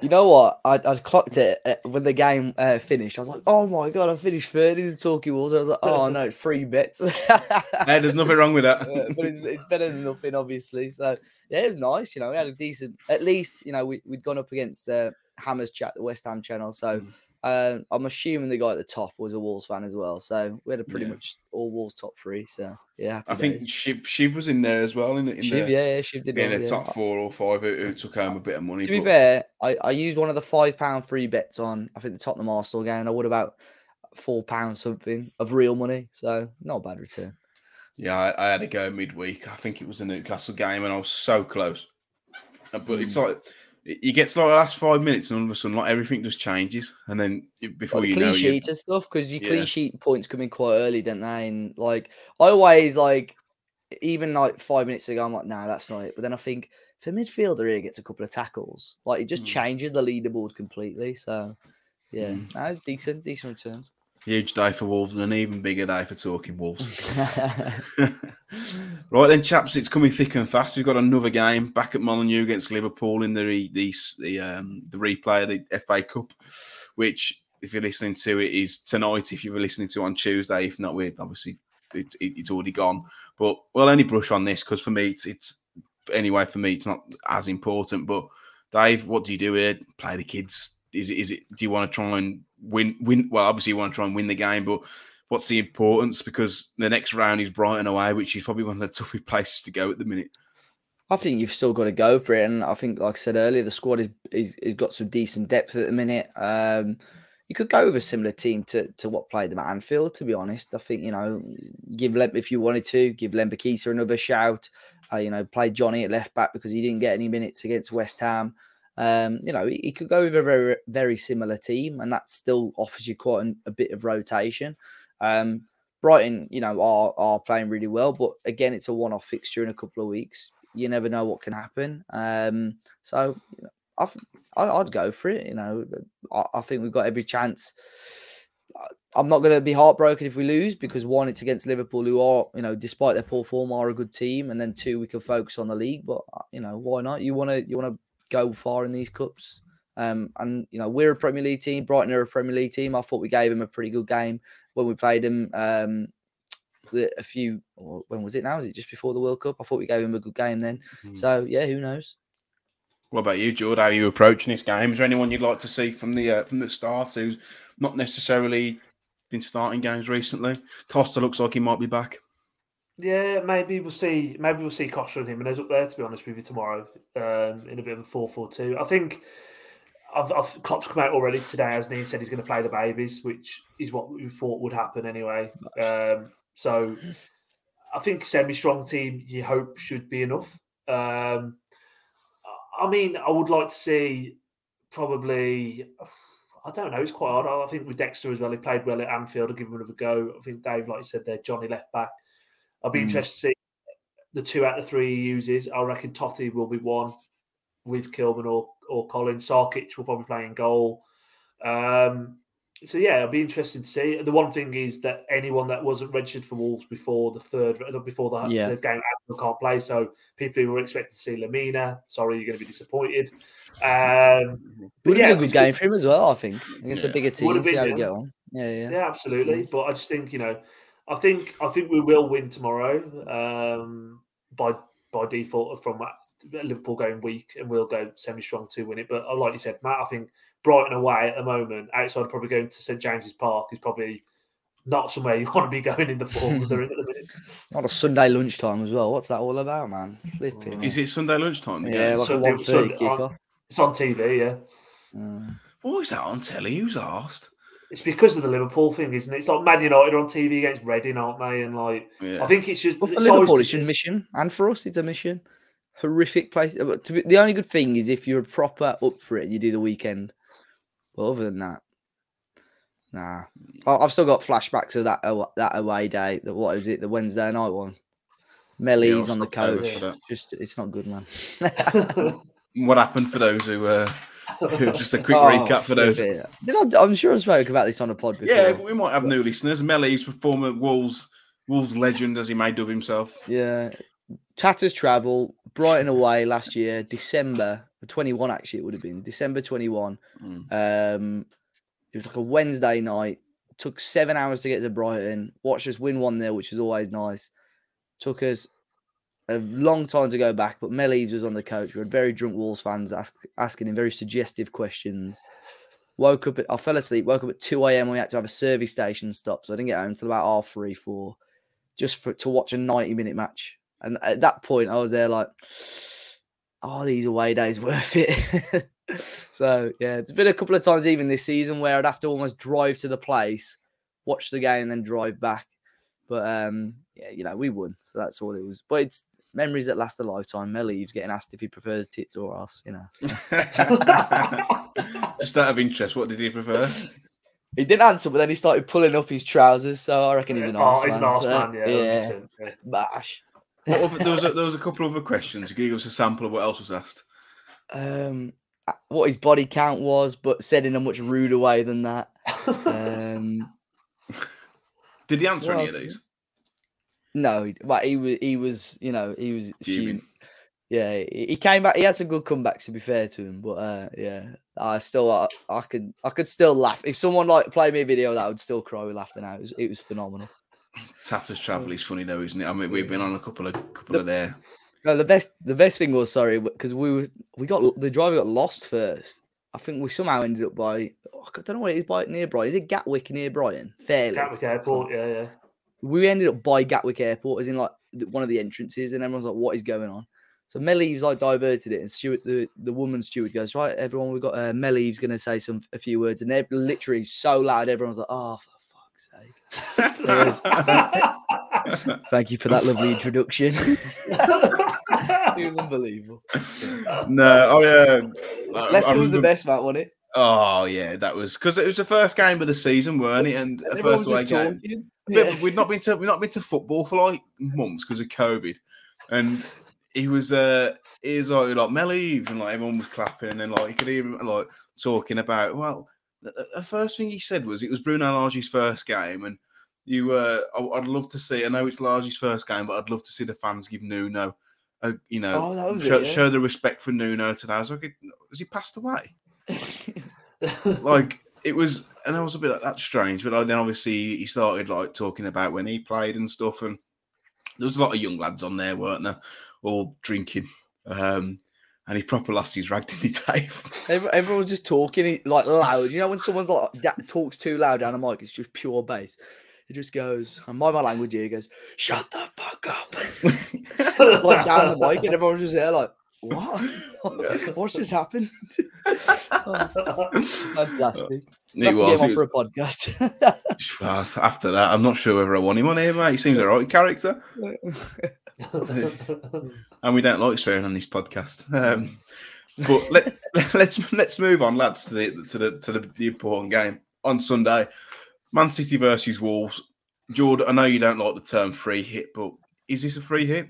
B: You know what? I I clocked it uh, when the game uh, finished. I was like, "Oh my god, I finished third in the talkie walls." I was like, "Oh no, it's three bets." [laughs]
A: hey, there's nothing wrong with that.
B: but it's, it's better than nothing, obviously. So yeah, it was nice. You know, we had a decent. At least you know we we'd gone up against the Hammers chat, the West Ham channel. So mm. Uh, I'm assuming the guy at the top was a Wolves fan as well. So we had a pretty yeah. much all Wolves top three. So yeah,
A: I think Shiv, Shiv was in there as well. In, in
B: Shiv,
A: the,
B: yeah, Shiv did.
A: In the yeah. top four or five, who, who, took home a bit of money.
B: To but... be fair, I, I used one of the five pound free bets on. I think the Tottenham Arsenal game. I would about four pounds something of real money. So not a bad return.
A: Yeah, I, I, had to go midweek. I think it was a Newcastle game, and I was so close. But mm. it's hmm. like you get to like the last five minutes, and all of a sudden, like everything just changes, and then before
B: like
A: you
B: clean
A: know,
B: sheets and stuff because you yeah. clean sheet points come in quite early, don't they? And like I always like, even like five minutes ago, I'm like, no, nah, that's not it. But then I think if a midfielder here gets a couple of tackles, like it just mm. changes the leaderboard completely. So yeah, mm. no, decent, decent returns.
A: Huge day for Wolves and an even bigger day for talking Wolves. [laughs] [laughs] right then, chaps, it's coming thick and fast. We've got another game back at Molineux against Liverpool in the the the, um, the replay of the FA Cup, which if you're listening to it is tonight. If you were listening to on Tuesday, if not, with obviously it, it, it's already gone. But we'll only brush on this because for me, it's, it's anyway for me, it's not as important. But Dave, what do you do here? Play the kids. Is it? Is it? Do you want to try and win win well obviously you want to try and win the game but what's the importance because the next round is Brighton away which is probably one of the [laughs] toughest places to go at the minute
B: I think you've still got to go for it and I think like I said earlier the squad is is, is got some decent depth at the minute um, you could go with a similar team to, to what played them at Anfield to be honest I think you know give Lem if you wanted to give Lembikisa another shout uh, you know play Johnny at left back because he didn't get any minutes against West Ham um, you know, he, he, could go with a very, very similar team, and that still offers you quite an, a bit of rotation. Um, Brighton, you know, are are playing really well, but again, it's a one-off fixture in a couple of weeks. You never know what can happen. Um, so, you know, I, would go for it. You know, I, I think we've got every chance. I'm not going to be heartbroken if we lose because one, it's against Liverpool, who are, you know, despite their poor form, are a good team, and then two, we can focus on the league. But you know, why not? You want to, you want to go far in these cups. Um, and you know we're a Premier League team. Brighton are a Premier League team. I thought we gave them a pretty good game when we played them. Um, a few when was it now? Is it just before the World Cup? I thought we gave him a good game then. Mm-hmm. So yeah, who knows?
A: What about you, George? How are you approaching this game? Is there anyone you'd like to see from the uh, from the start who's not necessarily been starting games recently? Costa looks like he might be back.
C: Yeah, maybe we'll see. Maybe we'll see Costa with him and Jimenez up there. To be honest with you, tomorrow um, in a bit of a four-four-two. I think I've, I've Klopp's come out already today, hasn't he? Said he's going to play the babies, which is what we thought would happen anyway. Um, so I think semi-strong team you hope should be enough. Um, I mean, I would like to see probably. I don't know. It's quite odd. I think with Dexter as well, he played well at Anfield. I'll give him another go. I think Dave, like you said, there, Johnny left back. I'll be mm. interested to see the two out of three he uses. I reckon Toti will be one with Kilman or or Colin. Sarkic will probably play in goal. Um, so yeah, it'll be interesting to see. The one thing is that anyone that wasn't registered for Wolves before the third, before the, yeah. the game can't play. So people who were expected to see Lemina, sorry, you're going to be disappointed. Um,
B: but yeah, a good game for him as well. I think against yeah. the bigger team. See how he get on. Yeah, yeah,
C: yeah, absolutely. Mm. But I just think you know I think I think we will win tomorrow um, by by default from Liverpool going weak, and we'll go semi strong to win it. But uh, like you said, Matt, I think Brighton away at the moment, outside of probably going to St James's Park, is probably not somewhere you [laughs] want to be going in the form they're in at the minute. [laughs]
B: Not a Sunday lunchtime as well. What's that all about, man? Flipping.
A: Is it Sunday lunchtime?
B: Yeah, like Sunday, a Sunday,
C: on, It's on TV, yeah.
A: Uh, what was that on telly? Who's asked?
C: It's because of the Liverpool thing, isn't it? It's like Man United on TV against Reading, aren't they? And like, yeah. I think it's just
B: well, for it's Liverpool, it's a mission, and for us, it's a mission. Horrific place. Uh, be, the only good thing is if you're proper up for it, you do the weekend. But other than that, nah. I've still got flashbacks of that that away day. That what was it? The Wednesday night one. Mel Eves yeah, on the coach. Just it's not good, man. [laughs] [laughs]
A: what happened for those who uh, [laughs] Just a quick oh, recap for those. Did
B: I, am sure I spoke about this on a pod before.
A: Yeah, we might have new listeners. Mel Eves former Wolves Wolves legend, as he may dub himself.
B: Yeah, Tatters travel Brighton away last year, December 21. Actually, it would have been December 21. Mm. Um, it was like a Wednesday night. Took seven hours to get to Brighton. Watched us win one there, which was always nice. Took us a long time to go back, but Mel Eves was on the coach. We had very drunk Wolves fans ask, asking him very suggestive questions. Woke up, at, I fell asleep. Woke up at two a.m. We had to have a service station stop, so I didn't get home until about half three, four, just for to watch a ninety-minute match. And at that point, I was there like, "Oh, these away days worth it." [laughs] so yeah, it's been a couple of times even this season where I'd have to almost drive to the place, watch the game, and then drive back. But um, yeah, you know, we won, so that's all it was. But it's memories that last a lifetime. Mel Eves getting asked if he prefers tits or ass, you know. So. [laughs]
A: Just out of interest, what did he prefer?
B: He didn't answer, but then he started pulling up his trousers, so I reckon he's an arse
C: oh, he's
B: man.
C: an arse
B: so,
C: man, yeah.
B: yeah. Bash.
A: What other, there, was a, there was a couple of other questions. Can you give us a sample of what else was asked?
B: Um, what his body count was, but said in a much ruder way than that. [laughs] Um,
A: Did he answer any of these?
B: No, but he was, he was, you know, he was fuming. Yeah, he he came back. He had some good comebacks, to be fair to him. But uh, yeah, I still, I, I could, I could still laugh if someone like played me a video that I would still cry with laughter. Now it was, it was phenomenal.
A: Tatters travel is funny though, isn't it? I mean, we've been on a couple of couple of there.
B: No, the best, the best thing was sorry because we were, we got the driver got lost first. I think we somehow ended up by, oh, I don't know what it is by near Brighton. Is it Gatwick near Brighton? Fairly.
C: Gatwick Airport, yeah, yeah.
B: We ended up by Gatwick Airport, as in like one of the entrances, and everyone's like, "What is going on?" So Mel Eves like diverted it, and Stuart, the, the woman steward goes, "Right, everyone, we've got uh, Mel Eves going to say some a few words," and they're literally so loud, everyone's like, "Oh, for fuck's sake!" Whereas- [laughs] Thank you for that lovely introduction. [laughs] it was unbelievable.
A: No, oh yeah. I-
B: Leicester was the best, that wasn't it?
A: Oh yeah, that was because it was the first game of the season, weren't it? And, a first away game.
B: Yeah.
A: we've not been to we've not been to football for like months because of COVID, and he was uh he was like like Mel Eves and like everyone was clapping and then like you could hear him like talking about well the, the first thing he said was it was Bruno Lage's first game and you uh I, I'd love to see I know it's Lage's first game but I'd love to see the fans give Nuno a, you know
B: Oh, was it,
A: show,
B: yeah.
A: show the respect for Nuno today I was like has he passed away like it was, and I was a bit like that's strange. But then obviously he started like talking about when he played and stuff, and there was a lot of young lads on there, weren't there, all drinking. Um, and he proper lost his rag, [laughs] didn't he,
B: Everyone's just talking like loud. You know when someone's like that talks too loud down the mic, it's just pure bass. It just goes, and by my language here, he goes, "Shut the fuck up!" [laughs] like down the mic, and everyone's just there like, "What? [laughs] What's just happened?" Oh, [laughs] fantastic.
A: It
B: That's
A: was.
B: on
A: it
B: for a podcast. [laughs]
A: well, after that, I'm not sure whether I want him on here, mate. He seems a right character, and we don't like swearing on this podcast. Um, but let, let's let's move on, lads, to the to the to the, the important game on Sunday. Man City versus Wolves. Jordan, I know you don't like the term free hit, but is this a free hit?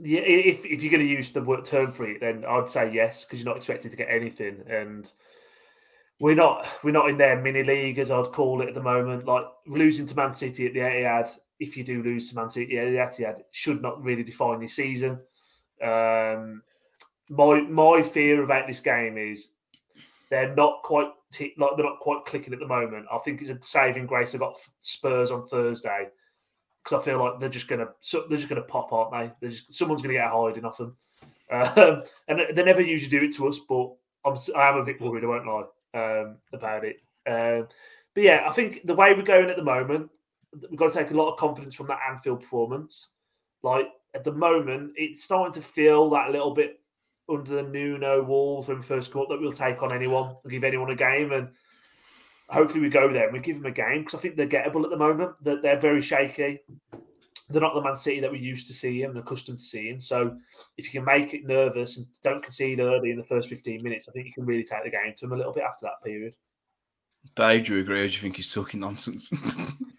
C: Yeah, if if you're going to use the word term for it, then I'd say yes because you're not expected to get anything, and we're not we're not in their mini league as I'd call it at the moment. Like losing to Man City at the Etihad, if you do lose to Man City at the Etihad, should not really define your season. Um, my my fear about this game is they're not quite t- like they're not quite clicking at the moment. I think it's a saving grace. They've got Spurs on Thursday because I feel like they're just gonna so they're just gonna pop, aren't they? They're just, someone's gonna get a hiding off them, um, [laughs] and they never usually do it to us. But I'm I am a bit worried. I won't lie um, about it. Um, but yeah, I think the way we're going at the moment, we've got to take a lot of confidence from that Anfield performance. Like at the moment, it's starting to feel that little bit under the Nuno Wolves when first up that we'll take on anyone, give anyone a game, and hopefully we go there and we give them a game because I think they're gettable at the moment. They're, they're very shaky. They're not the Man City that we used to see and accustomed to seeing. So if you can make it nervous and don't concede early in the first 15 minutes, I think you can really take the game to them a little bit after that period.
A: Dave, do you agree or do you think he's talking nonsense? [laughs]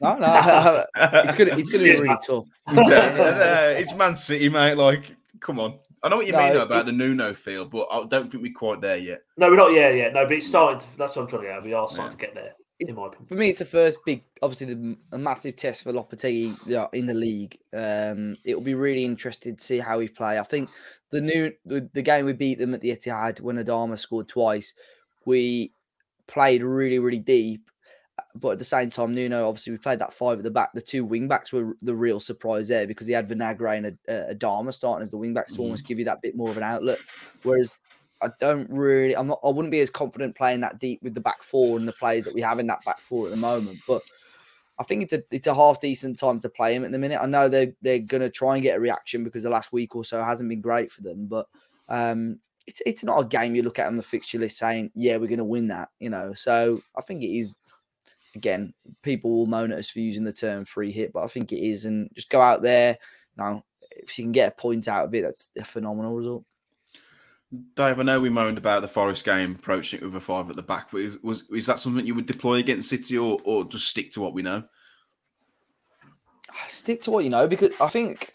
B: No, no, it's gonna it's gonna be really
C: man.
B: tough. [laughs]
A: Yeah, yeah, it's Man City, mate. Like, come on. I know what you
B: No,
A: mean though,
B: it-
A: about the Nuno feel, but I don't think we're quite there yet.
C: No, we're not. Yeah, yeah. No, but it's starting to. That's what I'm trying to get. We are starting
A: Yeah.
C: to get there, in my opinion.
B: For me, it's the first big, obviously, the a massive test for Lopetegui you know, in the league. Um, it will be really interesting to see how he play. I think the new the, the game we beat them at the Etihad when Adama scored twice, we played really really deep. But at the same time, Nuno obviously we played that five at the back. The two wing backs were the real surprise there because he had Vinagre and Ad- uh, Adama starting as the wing backs to
A: Mhm.
B: almost give you that bit more of an outlet. Whereas I don't really. I'm not. I wouldn't be as confident playing that deep with the back four and the players that we have in that back four at the moment. But I think it's a it's a half decent time to play him at the minute. I know they're they're gonna try and get a reaction because the last week or so hasn't been great for them. But um, it's it's not a game you look at on the fixture list saying, yeah, we're gonna win that. You know. So I think it is. Again, people will moan at us for using the term free hit, but I think it is, and just go out there. Now, if you can get a point out of it, that's a phenomenal result.
A: Dave, I know we moaned about the Forest game approaching it with a five at the back, but was is that something you would deploy against City, or or just stick to what we know? [sighs]
B: Stick to what you know because I think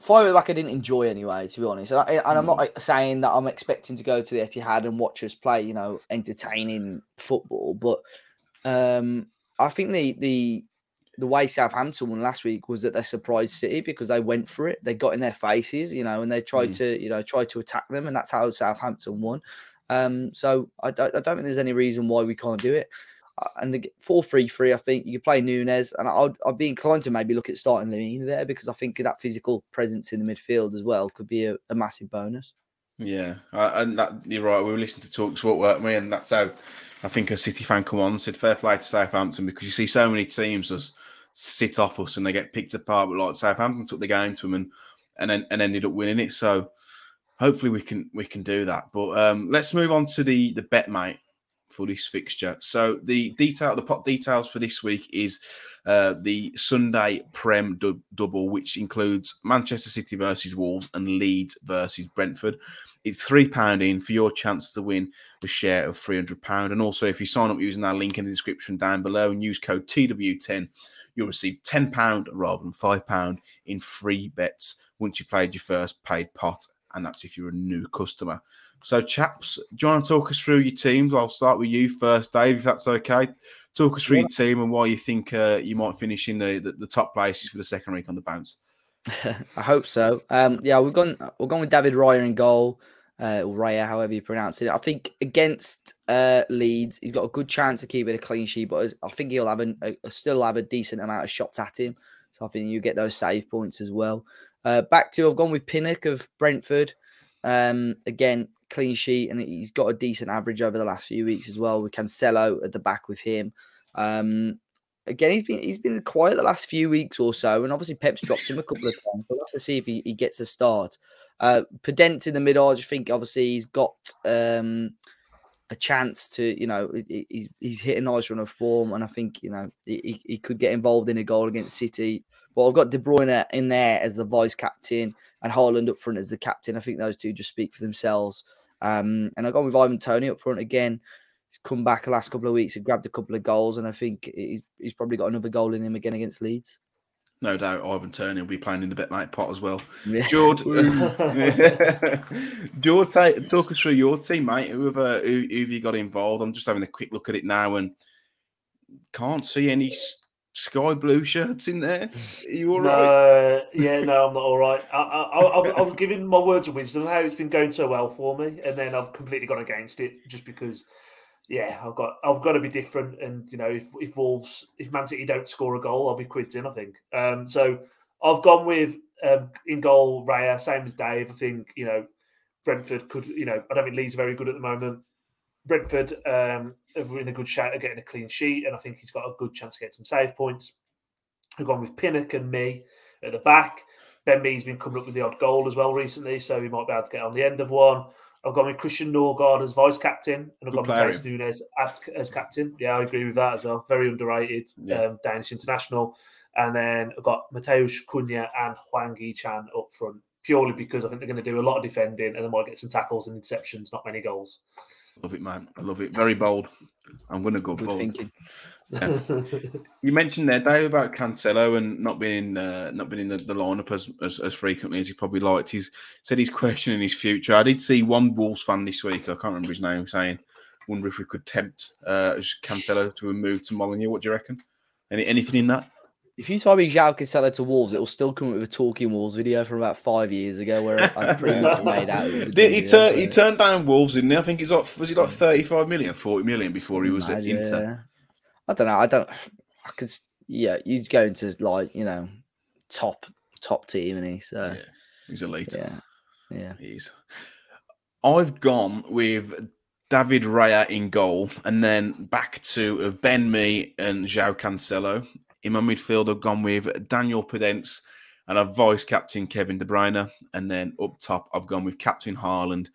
B: five at the back I didn't enjoy anyway, to be honest. And, I, and I'm not mm. saying that I'm expecting to go to the Etihad and watch us play, you know, entertaining football, but um, I think the the the way Southampton won last week was that they surprised City because they went for it. They got in their faces, you know, and they tried mm. to, you know, try to attack them, and that's how Southampton won. Um, so I, I, don't think there's any reason why we can't do it. Uh, and the four three three, I think you could play Nunes, and I'd, I'd be inclined to maybe look at starting Lemina there because I think that physical presence in the midfield as well could be a, a massive bonus.
A: Yeah, uh, and that you're right. We were listening to Talk Sport, weren't we? And that's how I think a City fan come on said fair play to Southampton because you see so many teams just sit off us and they get picked apart. But like Southampton took the game to them and and then and ended up winning it. So hopefully we can we can do that. But um, let's move on to the the BetMate for this fixture. So the detail, the pot details for this week is uh, the Sunday Prem du- double, which includes Manchester City versus Wolves and Leeds versus Brentford. It's three pound in for your chance to win a share of three hundred pound. And also, if you sign up using our link in the description down below and use code TW10, you'll receive £10 rather than £5 in free bets once you played your first paid pot. And that's if you're a new customer. So, chaps, do you want to talk us through your teams? I'll start with you first, Dave, if that's okay. Talk us through yeah. your team and why you think uh, you might finish in the, the, the, top places for the second week on the bounce. [laughs]
B: I hope so. Um, yeah, we've gone we're going with David Raya in goal uh, or Raya, however you pronounce it. I think against uh, Leeds, he's got a good chance of keeping a clean sheet, but I think he'll have a, a, still have a decent amount of shots at him. So I think you get those save points as well. Uh, back to I've gone with Pinnock of Brentford. Um, again, clean sheet, and he's got a decent average over the last few weeks as well. We Cancelo at the back with him. Um, again, he's been he's been quiet the last few weeks or so, and obviously Pep's dropped him a couple of times. But We'll have to see if he, he gets a start. Uh, in the middle, I think obviously he's got um, a chance to, you know, he's he's hit a nice run of form, and I think you know he, he could get involved in a goal against City. But I've got De Bruyne in there as the vice captain and Haaland up front as the captain. I think those two just speak for themselves. Um, and I've gone with Ivan Toney up front again. He's come back the last couple of weeks and grabbed a couple of goals, and I think he's, he's probably got another goal in him again against Leeds
A: no doubt Ivan Toney will be playing in the BetMate pot as well. Yeah. George, [laughs] George, talk us through your team, mate. Who have, uh, who, who have you got involved? I'm just having a quick look at it now and can't see any sky blue shirts in there. Are you all
C: no,
A: right?
C: Yeah, no, I'm not all right. I, I, I've, I've given my words of wisdom how it's been going so well for me, and then I've completely gone against it just because yeah, I've got I've got to be different. And you know, if if Wolves, if Man City don't score a goal, I'll be quids in. I think. Um, so I've gone with um, in goal Raya, same as Dave. I think you know Brentford could. You know, I don't think Leeds are very good at the moment. Brentford um, are in a good shot at getting a clean sheet, and I think he's got a good chance to get some save points. I've gone with Pinnock and Mee at the back. Ben Mee's been coming up with the odd goal as well recently, so he might be able to get on the end of one. I've gone with Christian Nørgaard as vice captain, and I've got Matheus Nunes as captain. Yeah, I agree with that as well. Very underrated yeah. um, Danish international. And then I've got Matheus Cunha and Hwang Hee-chan up front, purely because I think they're going to do a lot of defending and they might get some tackles and interceptions, not many goals.
A: Love it, man. I love it. Very bold. I'm going to go Good bold. Thinking. Yeah. [laughs] you mentioned there, Dave, about Cancelo and not being uh, not being in the, the lineup as, as, as frequently as he probably liked. He's said he's questioning his future. I did see one Wolves fan this week. I can't remember his name saying, "Wonder if we could tempt uh, Cancelo to move to Molineux." What do you reckon? Any anything in that?
B: If you type in João Cancelo to Wolves, it will still come up with a Talking Wolves video from about five years ago where I pretty [laughs] much made out.
A: he, turned, so. he turned down Wolves, didn't he? I think he's like, was he like 35 million, 40 million before he was Imagine, at Inter?
B: I don't know. I don't. I could. Yeah, he's going to like you know top top team, and he so
A: yeah, he's elite.
B: Yeah, yeah.
A: He's. I've gone with David Raya in goal, and then back to of Ben Mee and João Cancelo. In my midfield, I've gone with Daniel Podence and I've vice captain Kevin De Bruyne, and then up top I've gone with Captain Haaland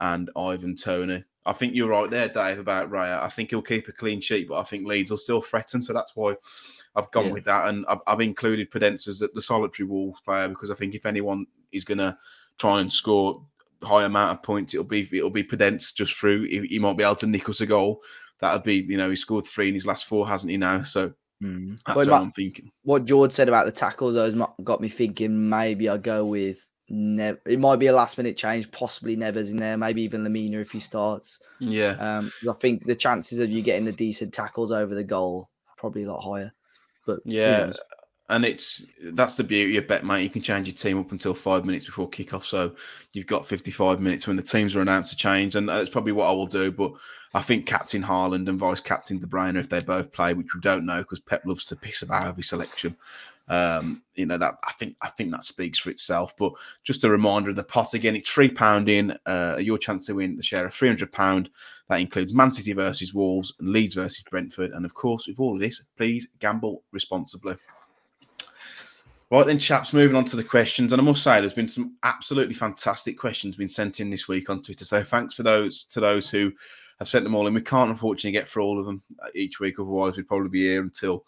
A: and Ivan Toney. I think you're right there, Dave, about Raya. I think he'll keep a clean sheet, but I think Leeds will still threaten, so that's why I've gone yeah. with that. And I've, I've included Podence as the solitary Wolves player because I think if anyone is going to try and score high amount of points, it'll be it'll be Podence just through. He, he might be able to nick us a goal. That'll be you know he scored three in his last four, hasn't he now? So mm. that's what I'm thinking.
B: What George said about the tackles, those got me thinking. Maybe I go with. Never, it might be a last minute change, possibly Neves in there, maybe even Lemina if he starts.
A: Yeah.
B: Um, I think the chances of you getting the decent tackles over the goal probably a lot higher. But
A: yeah, and it's that's the beauty of bet, mate. You can change your team up until five minutes before kickoff, so you've got 55 minutes when the teams are announced to change, and that's probably what I will do. But I think Captain Haaland and Vice Captain De Bruyne, if they both play, which we don't know because Pep loves to piss about every selection, um, you know that I think I think that speaks for itself. But just a reminder of the pot again, it's three pound in. Uh, your chance to win the share of three hundred pound. That includes Man City versus Wolves and Leeds versus Brentford, and of course, with all of this, please gamble responsibly. Right then, chaps, moving on to the questions. And I must say, there's been some absolutely fantastic questions been sent in this week on Twitter. So thanks for those to those who have sent them all in. We can't unfortunately get through all of them each week, otherwise we'd probably be here until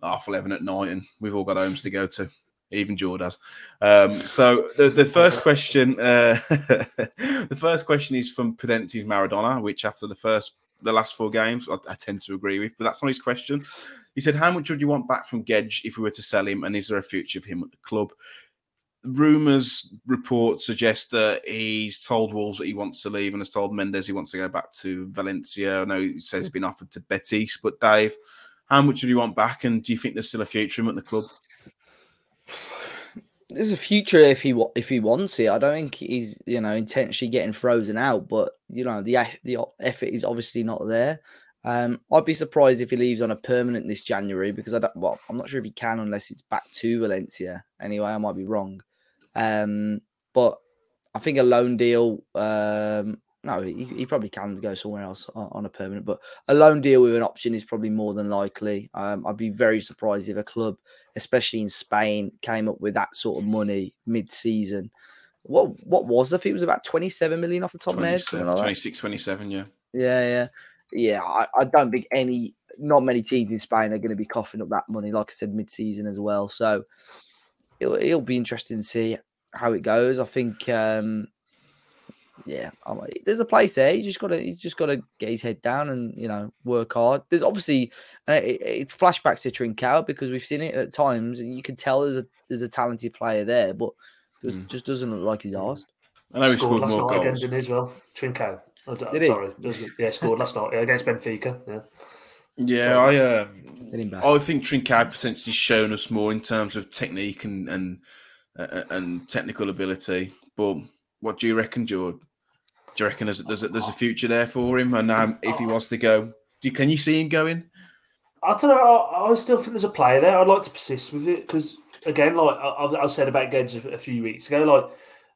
A: half eleven at night, and we've all got homes to go to. Even has. Um, so the, the first question, uh, [laughs] the first question is from Prudenti's Maradona, which after the first the last four games, I, I, tend to agree with. But that's not his question. He said, "How much would you want back from Guedes if we were to sell him? And is there a future of him at the club?" Rumours, reports suggest that he's told Wolves that he wants to leave and has told Mendes he wants to go back to Valencia. I know he says he's been offered to Betis, but Dave, how much would you want back? And do you think there's still a future him at the club?
B: There's a future if he if he wants it. I don't think he's you know intentionally getting frozen out, but you know the the effort is obviously not there. Um, I'd be surprised if he leaves on a permanent this January because I don't. Well, I'm not sure if he can unless it's back to Valencia. Anyway, I might be wrong. Um, but I think a loan deal um, no, he, he probably can go somewhere else on, on, a permanent, but a loan deal with an option is probably more than likely. Um, I'd be very surprised if a club, especially in Spain, came up with that sort of money mid-season. What what was the fee? It was about 27 million off the top of my head.
A: Like 26, 27, yeah.
B: Yeah, yeah. Yeah, I, I don't think any, not many teams in Spain are going to be coughing up that money, like I said, mid-season as well. So it'll, it'll be interesting to see how it goes. I think um, yeah, there's a place there. He's just got to he's just got to get his head down and you know work hard. There's obviously it's flashbacks to Trincao because we've seen it at times, and you can tell there's a there's a talented player there, but mm. just doesn't look like he's asked.
C: I know he scored, scored more goals against as well. Trincao, oh, sorry, yeah, scored last night against Benfica. Yeah.
A: Yeah, I uh, I think Trincao potentially shown us more in terms of technique and and uh, and technical ability. But what do you reckon, George? Do you reckon there's, there's, a, there's a future there for him? And um, if he wants to go, do can you see him going?
C: I don't know. I, I, still think there's a player there. I'd like to persist with it because, again, like I, I said about Guedes a, a, few weeks ago, like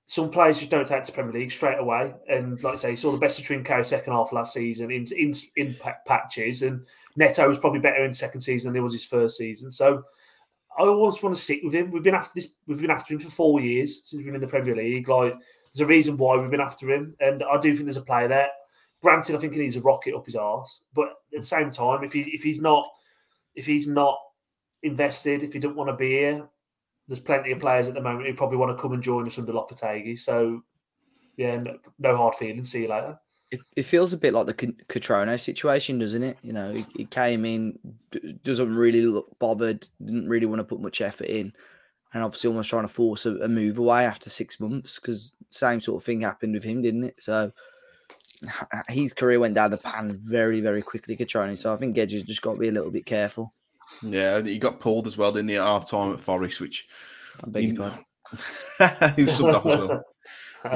C: some players just don't take to Premier League straight away. And like I say, saw the best of Trincao second half last season in, in, in patches, and Neto was probably better in second season than he was his first season. So I always want to stick with him. We've been after this. We've been after him for four years since we've been in the Premier League. Like there's a reason why we've been after him, and I do think there's a player there. Granted, I think he needs a rocket up his arse, but at the same time, if he if he's not if he's not invested, if he doesn't want to be here, there's plenty of players at the moment who probably want to come and join us under Lopetegui. So, yeah, no, no hard feelings. See you later.
B: It, feels a bit like the Cutrone situation, doesn't it? You know, he, came in, doesn't really look bothered, didn't really want to put much effort in, and obviously almost trying to force a, a move away after six months because same sort of thing happened with him, didn't it? So [sighs] his career went down the pan very, very quickly, Cutrone. So I think Guedes has just got to be a little bit careful.
A: Yeah, he got pulled as well, didn't he, at half time at Forest, which
B: I beg pardon. [laughs]
A: he was subbed off as well.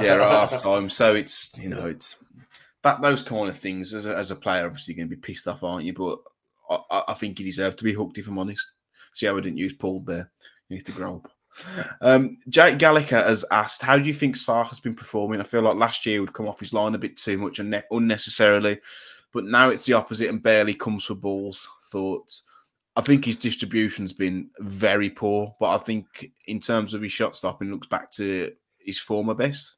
A: Yeah, at half time. So it's you know, it's that those kind of things as a, as a player, obviously you're gonna be pissed off, aren't you? But I, I think he deserved to be hooked if I'm honest. See how I didn't use pulled there. You need to grow up. um, Jake Gallagher has asked, "How do you think Sá has been performing? I feel like last year would come off his line a bit too much and unnecessarily, but now it's the opposite and barely comes for balls." Thoughts? I think his distribution's been very poor, but I think in terms of his shot stopping, looks back to his former best.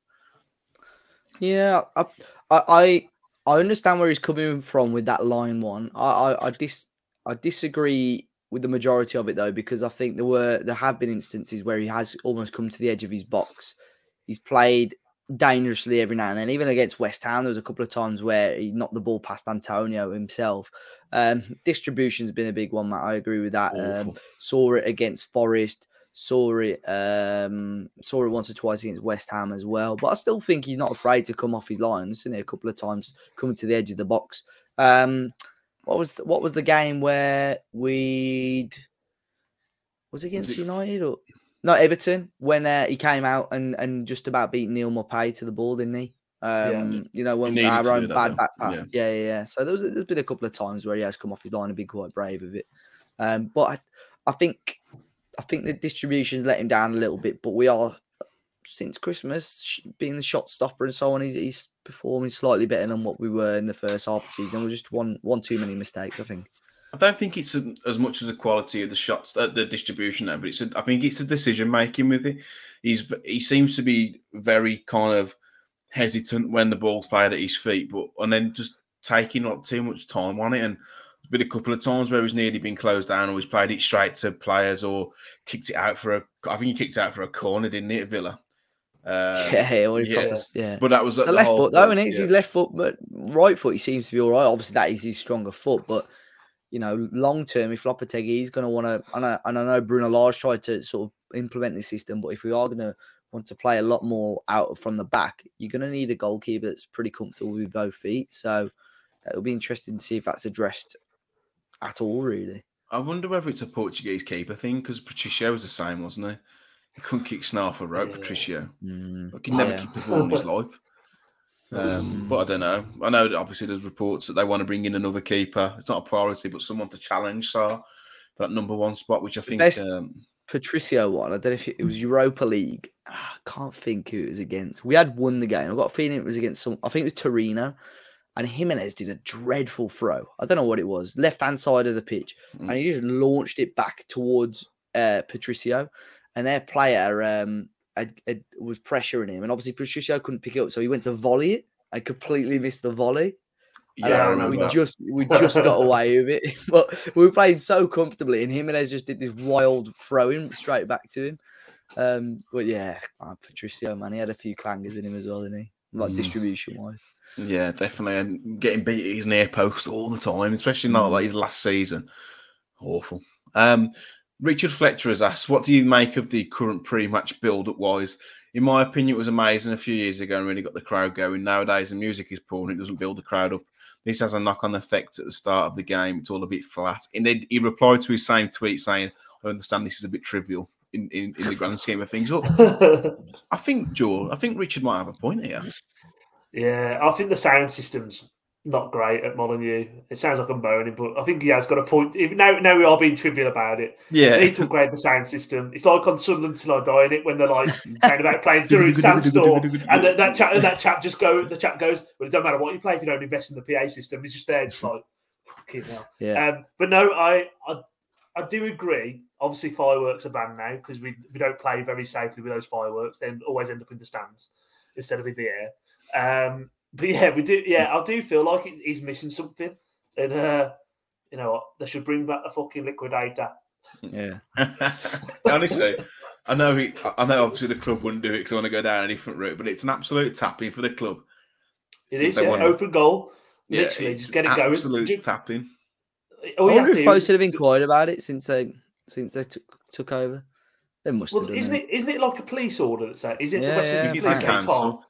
B: Yeah, I, I, I understand where he's coming from with that line one. I, I, I dis, I disagree with the majority of it though, because I think there were there have been instances where he has almost come to the edge of his box. He's played dangerously every now and then. Even against West Ham, there was a couple of times where he knocked the ball past Antonio himself. Um, distribution's been a big one, Matt. I agree with that. Um, saw it against Forest. Saw it. Um, saw it once or twice against West Ham as well. But I still think he's not afraid to come off his line. Seen it a couple of times coming to the edge of the box. Um, what was the, what was the game where we'd was it against was it United or not Everton when uh, he came out and and just about beat Neal Maupay to the ball, didn't he? Um, yeah. you know, when our own bad back pass. Yeah. yeah, yeah, yeah. So there was there's been a couple of times where he has come off his line and been quite brave of it. Um, but I, I think I think the distribution's let him down a little bit, but we are since Christmas being the shot stopper and so on, he's, he's performing slightly better than what we were in the first half of the season. We're just one one too many mistakes, I think.
A: I don't think it's as much as the quality of the shots, uh, the distribution there, but it's. A, I think it's a decision making with it. He's he seems to be very kind of hesitant when the ball's played at his feet, but and then just taking up too much time on it. And there's been a couple of times where he's nearly been closed down, or he's played it straight to players, or kicked it out for a. I think he kicked it out for a corner, didn't he, at Villa?
B: Uh, [laughs] yeah, yeah. yeah.
A: But that was
B: the left foot though, and it's yeah. his left foot, but right foot he seems to be all right. Obviously, that is his stronger foot, but you know, long term, if Lopetegui is going to want to, and I, and I know Bruno Lage tried to sort of implement this system, but if we are going to want to play a lot more out from the back, you're going to need a goalkeeper that's pretty comfortable with both feet. So it'll be interesting to see if that's addressed at all, really.
A: I wonder whether it's a Portuguese keeper thing because Patricio was the same, wasn't he? He couldn't kick snarf or rope, yeah. Patricio. Mm. Like he never yeah. kicked a ball in his [laughs] life. Um, but I don't know. I know that obviously there's reports that they want to bring in another keeper. It's not a priority, but someone to challenge Sá for that number one spot, which I think
B: best um, Patricio won. I don't know if it was Europa League. Ah, I can't think who it was against. We had won the game. I've got a feeling it was against some. I think it was Torino, and Jimenez did a dreadful throw. I don't know what it was. Left hand side of the pitch, mm. and he just launched it back towards uh, Patricio, and their player um, had, had, was pressuring him, and obviously Patricio couldn't pick it up, so he went to volley it and completely missed the volley. Yeah, we just we just got [laughs] away with it, [laughs] but we were playing so comfortably, and Jimenez just did this wild throwing straight back to him. Um, but yeah, man, Patricio, man, he had a few clangers in him as well, didn't he? Like mm. distribution wise.
A: Yeah, definitely, and getting beat at his near post all the time, especially not like his last season. Awful. Um, Richard Fletcher has asked, "What do you make of the current pre-match build-up wise?" In my opinion, it was amazing a few years ago and really got the crowd going. Nowadays, the music is poor and it doesn't build the crowd up. This has a knock-on effect at the start of the game. It's all a bit flat. And then he replied to his same tweet saying, "I understand this is a bit trivial." In, in, in the grand scheme of things, but [laughs] I think Joel, I think Richard might have a point here.
C: Yeah, I think the sound systems not great at Molineux. It sounds like I'm moaning, but I think he has got a point. If, now, now we are being trivial about it.
A: Yeah,
C: they need to upgrade the sound system. It's like on Sunderland till I die in it when they're like saying about playing during [laughs] Sandstorm, and that, that chap, and that chap just go. The chap goes, "Well, it don't matter what you play if you don't invest in the PA system. It's just there, just like fucking hell." Yeah. Um, but no, I, I, I do agree. Obviously, fireworks are banned now because we we don't play very safely with those fireworks. They always end up in the stands instead of in the air. Um, but yeah, we do. Yeah, I do feel like he's missing something, and uh, you know what? They should bring back the fucking liquidator.
B: Yeah. [laughs]
A: Honestly, I know. He, I know. Obviously, the club wouldn't do it because I want to go down a different route. But it's an absolute tapping for the club.
C: It is. Yeah, open goal. Literally, yeah, just get it
A: absolute
C: going.
A: Absolute tapping.
B: I wonder if Fosun have inquired about it since they since they took took over. They must well,
C: have. Isn't it? Isn't it like a police order that says? Is it yeah, the West
A: Midlands Police Council?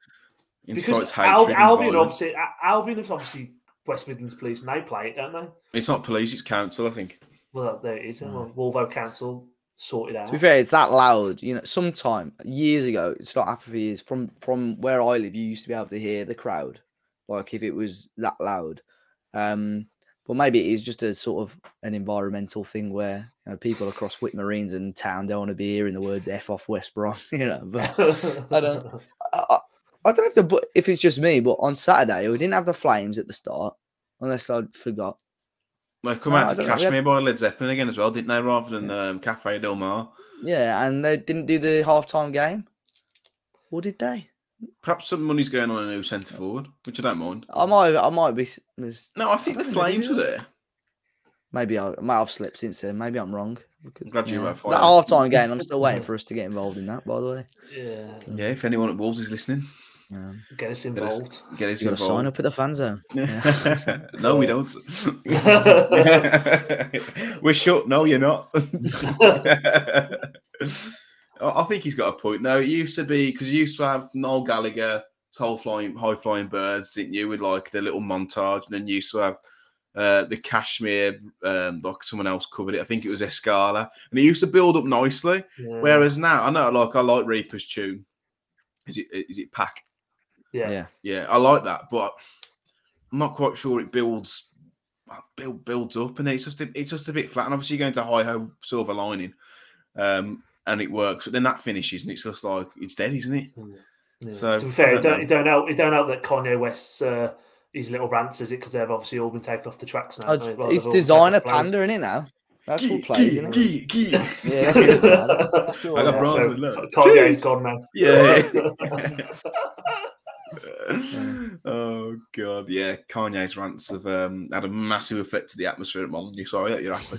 C: Because Al- Albion obviously Albion is obviously West Midlands Police and they play it, don't they?
A: It's not police, it's council, I think.
C: Well, there it is. Mm. Well, Wolvo Council sorted out.
B: To be fair, it's that loud. You know, sometime years ago, it's not happened for years. From from where I live, you used to be able to hear the crowd, like if it was that loud. Um, but maybe it is just a sort of an environmental thing where you know people across Wick Marines and town don't want to be hearing the words "f off West Brom," [laughs] you know. But [laughs] I don't. I, I don't know if the if it's just me, but on Saturday we didn't have the flames at the start, unless I forgot.
A: Well, come no, out to Kashmir had... by Led Zeppelin again as well, didn't they? Rather than um, Cafe Del Mar.
B: Yeah, and they didn't do the halftime game. What did they?
A: Perhaps some money's going on a new centre forward, which I don't mind.
B: I might, I might be.
A: No, I think I the Flames were there.
B: Maybe I, I might have slipped since then. Maybe I'm wrong.
A: I'm glad you were.
B: That half time game. I'm still waiting for us to get involved in that. By the way.
C: Yeah.
A: Yeah. If anyone at Wolves is listening,
C: yeah. get us involved.
A: Get us, get us involved.
B: Sign up at the fan zone. [laughs]
A: Yeah. no, we don't. [laughs] We're shut. No, you're not. [laughs] I think he's got a point. No, it used to be because you used to have Noel Gallagher, whole flying, high flying birds, didn't you? With like the little montage, and then you used to have uh, the Kashmir, um, like someone else covered it. I think it was Escala, and it used to build up nicely. Yeah. Whereas now, I know, like I like Reaper's tune. Is it is it Pack?
B: Yeah, yeah,
A: yeah. I like that, but I'm not quite sure it builds build builds up, and it's just a, it's just a bit flat. And obviously, you're going to high ho silver lining. Um, and it works. But then that finishes, and it's just like it's dead, isn't it?
C: Mm. Yeah. So to be fair, it don't, it don't help. It don't help that Kanye West's uh, his little rants, is it? Because they've obviously all been taken off the tracks now.
B: Oh, well, it's Desiigner panda, isn't it now? That's what plays, isn't
A: it? Gee, [laughs]
B: yeah, that's it. [laughs]
A: I got bronze
C: so, Kanye's gone now.
A: Yeah. [laughs] [laughs] oh god, yeah. Kanye's rants have um, had a massive effect to the atmosphere at Molineux. Sorry, you're happy.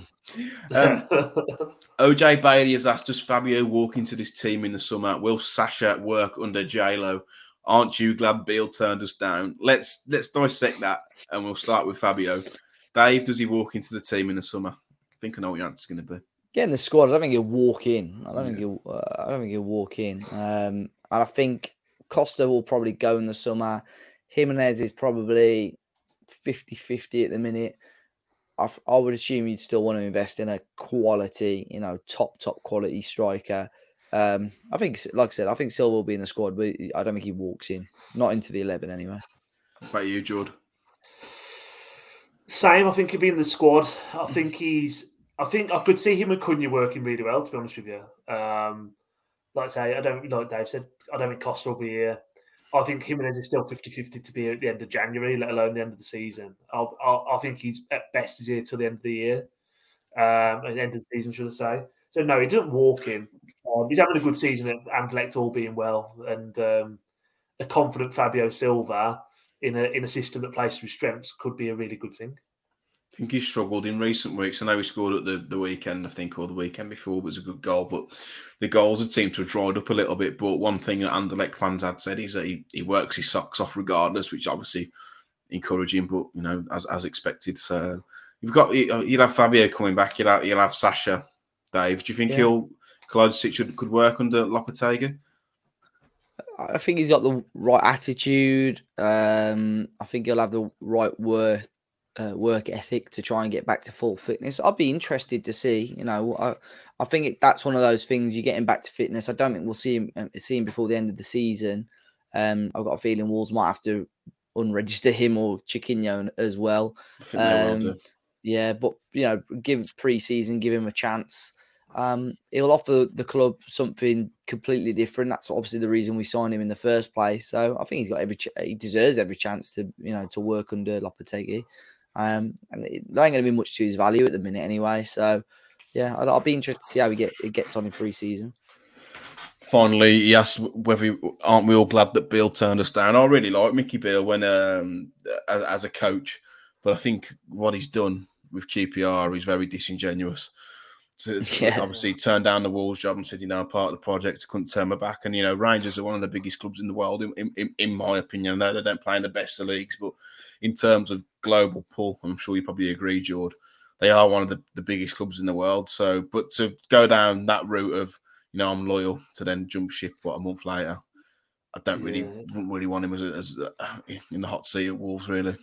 A: Um, [laughs] OJ Bailey has asked, "Does Fabio walk into this team in the summer? Will Sasha work under J Lo? Aren't you glad Beale turned us down? Let's let's dissect that, and we'll start with Fabio. Dave, does he walk into the team in the summer? I think I know what your answer's going to be.
B: Getting the squad, I don't think he'll walk in. I don't yeah. think he'll. Uh, I don't think he'll walk in. Um, and I think Costa will probably go in the summer. Jimenez is probably 50 50 at the minute. I, I, would assume you'd still want to invest in a quality, you know, top, top quality striker. Um, I think, like I said, I think Silva will be in the squad, but I don't think he walks in, not into the 11 anyway.
A: What about you, Jord?
C: Same. I think he'll be in the squad. I think he's. I think I could see him and Cunha working really well. To be honest with you, um, like I say, I don't like Dave said. I don't think Costa will be here. I think Jimenez is still 50-50 to be here at the end of January, let alone the end of the season. I'll, I'll, i think he's at best is here till the end of the year, um, the end of the season, should I say? So no, he doesn't walk in. Um, he's having a good season at Anderlecht, all being well, and um, a confident Fabio Silva in a in a system that plays his strengths could be a really good thing.
A: I think he's struggled in recent weeks. I know he scored at the, the weekend, I think, or the weekend before was a good goal, but the goals had seemed to have dried up a little bit. But one thing that Anderlecht fans had said is that he, he works his socks off regardless, which obviously encouraging, but you know, as as expected. So you've got you'll have Fabio coming back, you'll have, you'll have Sasha, Dave. Do you think yeah. he'll Kalajdzic could work under Lopetegui?
B: I think he's got the right attitude. Um, I think he'll have the right work uh, work ethic to try and get back to full fitness. I'd be interested to see. You know, I, I think it, that's one of those things. You're getting back to fitness. I don't think we'll see him um, see him before the end of the season. Um, I've got a feeling Wolves might have to unregister him or Chiquinho as well. Um, yeah, but you know, give pre-season, give him a chance. Um, he'll offer the club something completely different. That's obviously the reason we signed him in the first place. So I think he's got every ch- he deserves every chance to you know to work under Lopetegui. Um, and it, there ain't going to be much to his value at the minute anyway. So, yeah, I'll, I'll be interested to see how he get it gets on in pre-season.
A: Finally, he asked whether aren't we all glad that Beale turned us down. I really like Mickey Beale when um, as, as, a coach, but I think what he's done with QPR is very disingenuous. To, [laughs] yeah. obviously turn down the Wolves job and said, you know, part of the project, I couldn't turn my back. And you know, Rangers are one of the biggest clubs in the world, in, in, in my opinion. I know they don't play in the best of leagues, but in terms of global pull, I'm sure you probably agree, George. They are one of the, the biggest clubs in the world. So, but to go down that route of, you know, I'm loyal to then jump ship what a month later, I don't really yeah. really want him as, as in the hot seat at Wolves, really.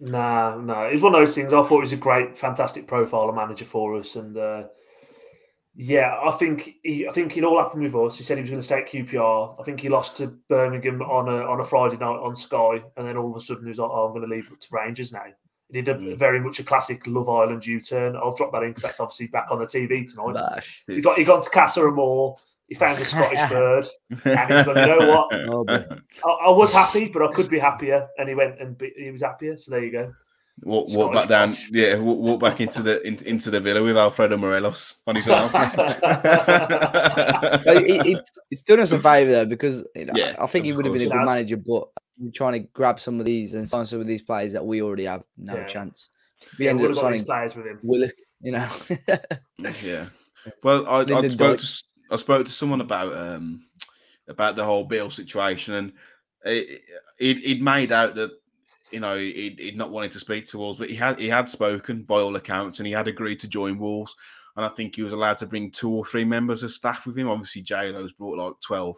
C: Nah, no, nah. it's one of those things. I thought he was a great, fantastic profile of manager for us, and uh, yeah, I think he, I think it all happened with us. He said he was going to stay at QPR. I think he lost to Birmingham on a on a Friday night on Sky, and then all of a sudden he was like, "Oh, I'm going to leave to Rangers now." He did a mm. very much a classic Love Island U-turn. I'll drop that in because that's obviously back on the TV tonight. Bash. He got he got to Casa Amor. He found a Scottish [laughs] bird, and he's going, you know what? [laughs] Oh, I, I, was happy, but I could be happier. And he went and be, he was happier. So there you go.
A: Walk, walk back down, yeah. Walk, walk, back into the in, into the villa with Alfredo Morelos on his arm.
B: it, it's done us a favour though because you know, yeah, I think he would have been a good manager, but we're trying to grab some of these and sign some of these players that we already have no yeah. chance.
C: We yeah, ended up signing players with him.
B: Willock, you know. [laughs]
A: yeah. [laughs] Well, I, I spoke to I spoke to someone about um about the whole Beale situation, and it, it, he'd made out that you know, he'd, he'd, not wanted to speak to Wolves, but he had he had spoken by all accounts, and he had agreed to join Wolves. And I think he was allowed to bring two or three members of staff with him. Obviously, JLo's brought like twelve,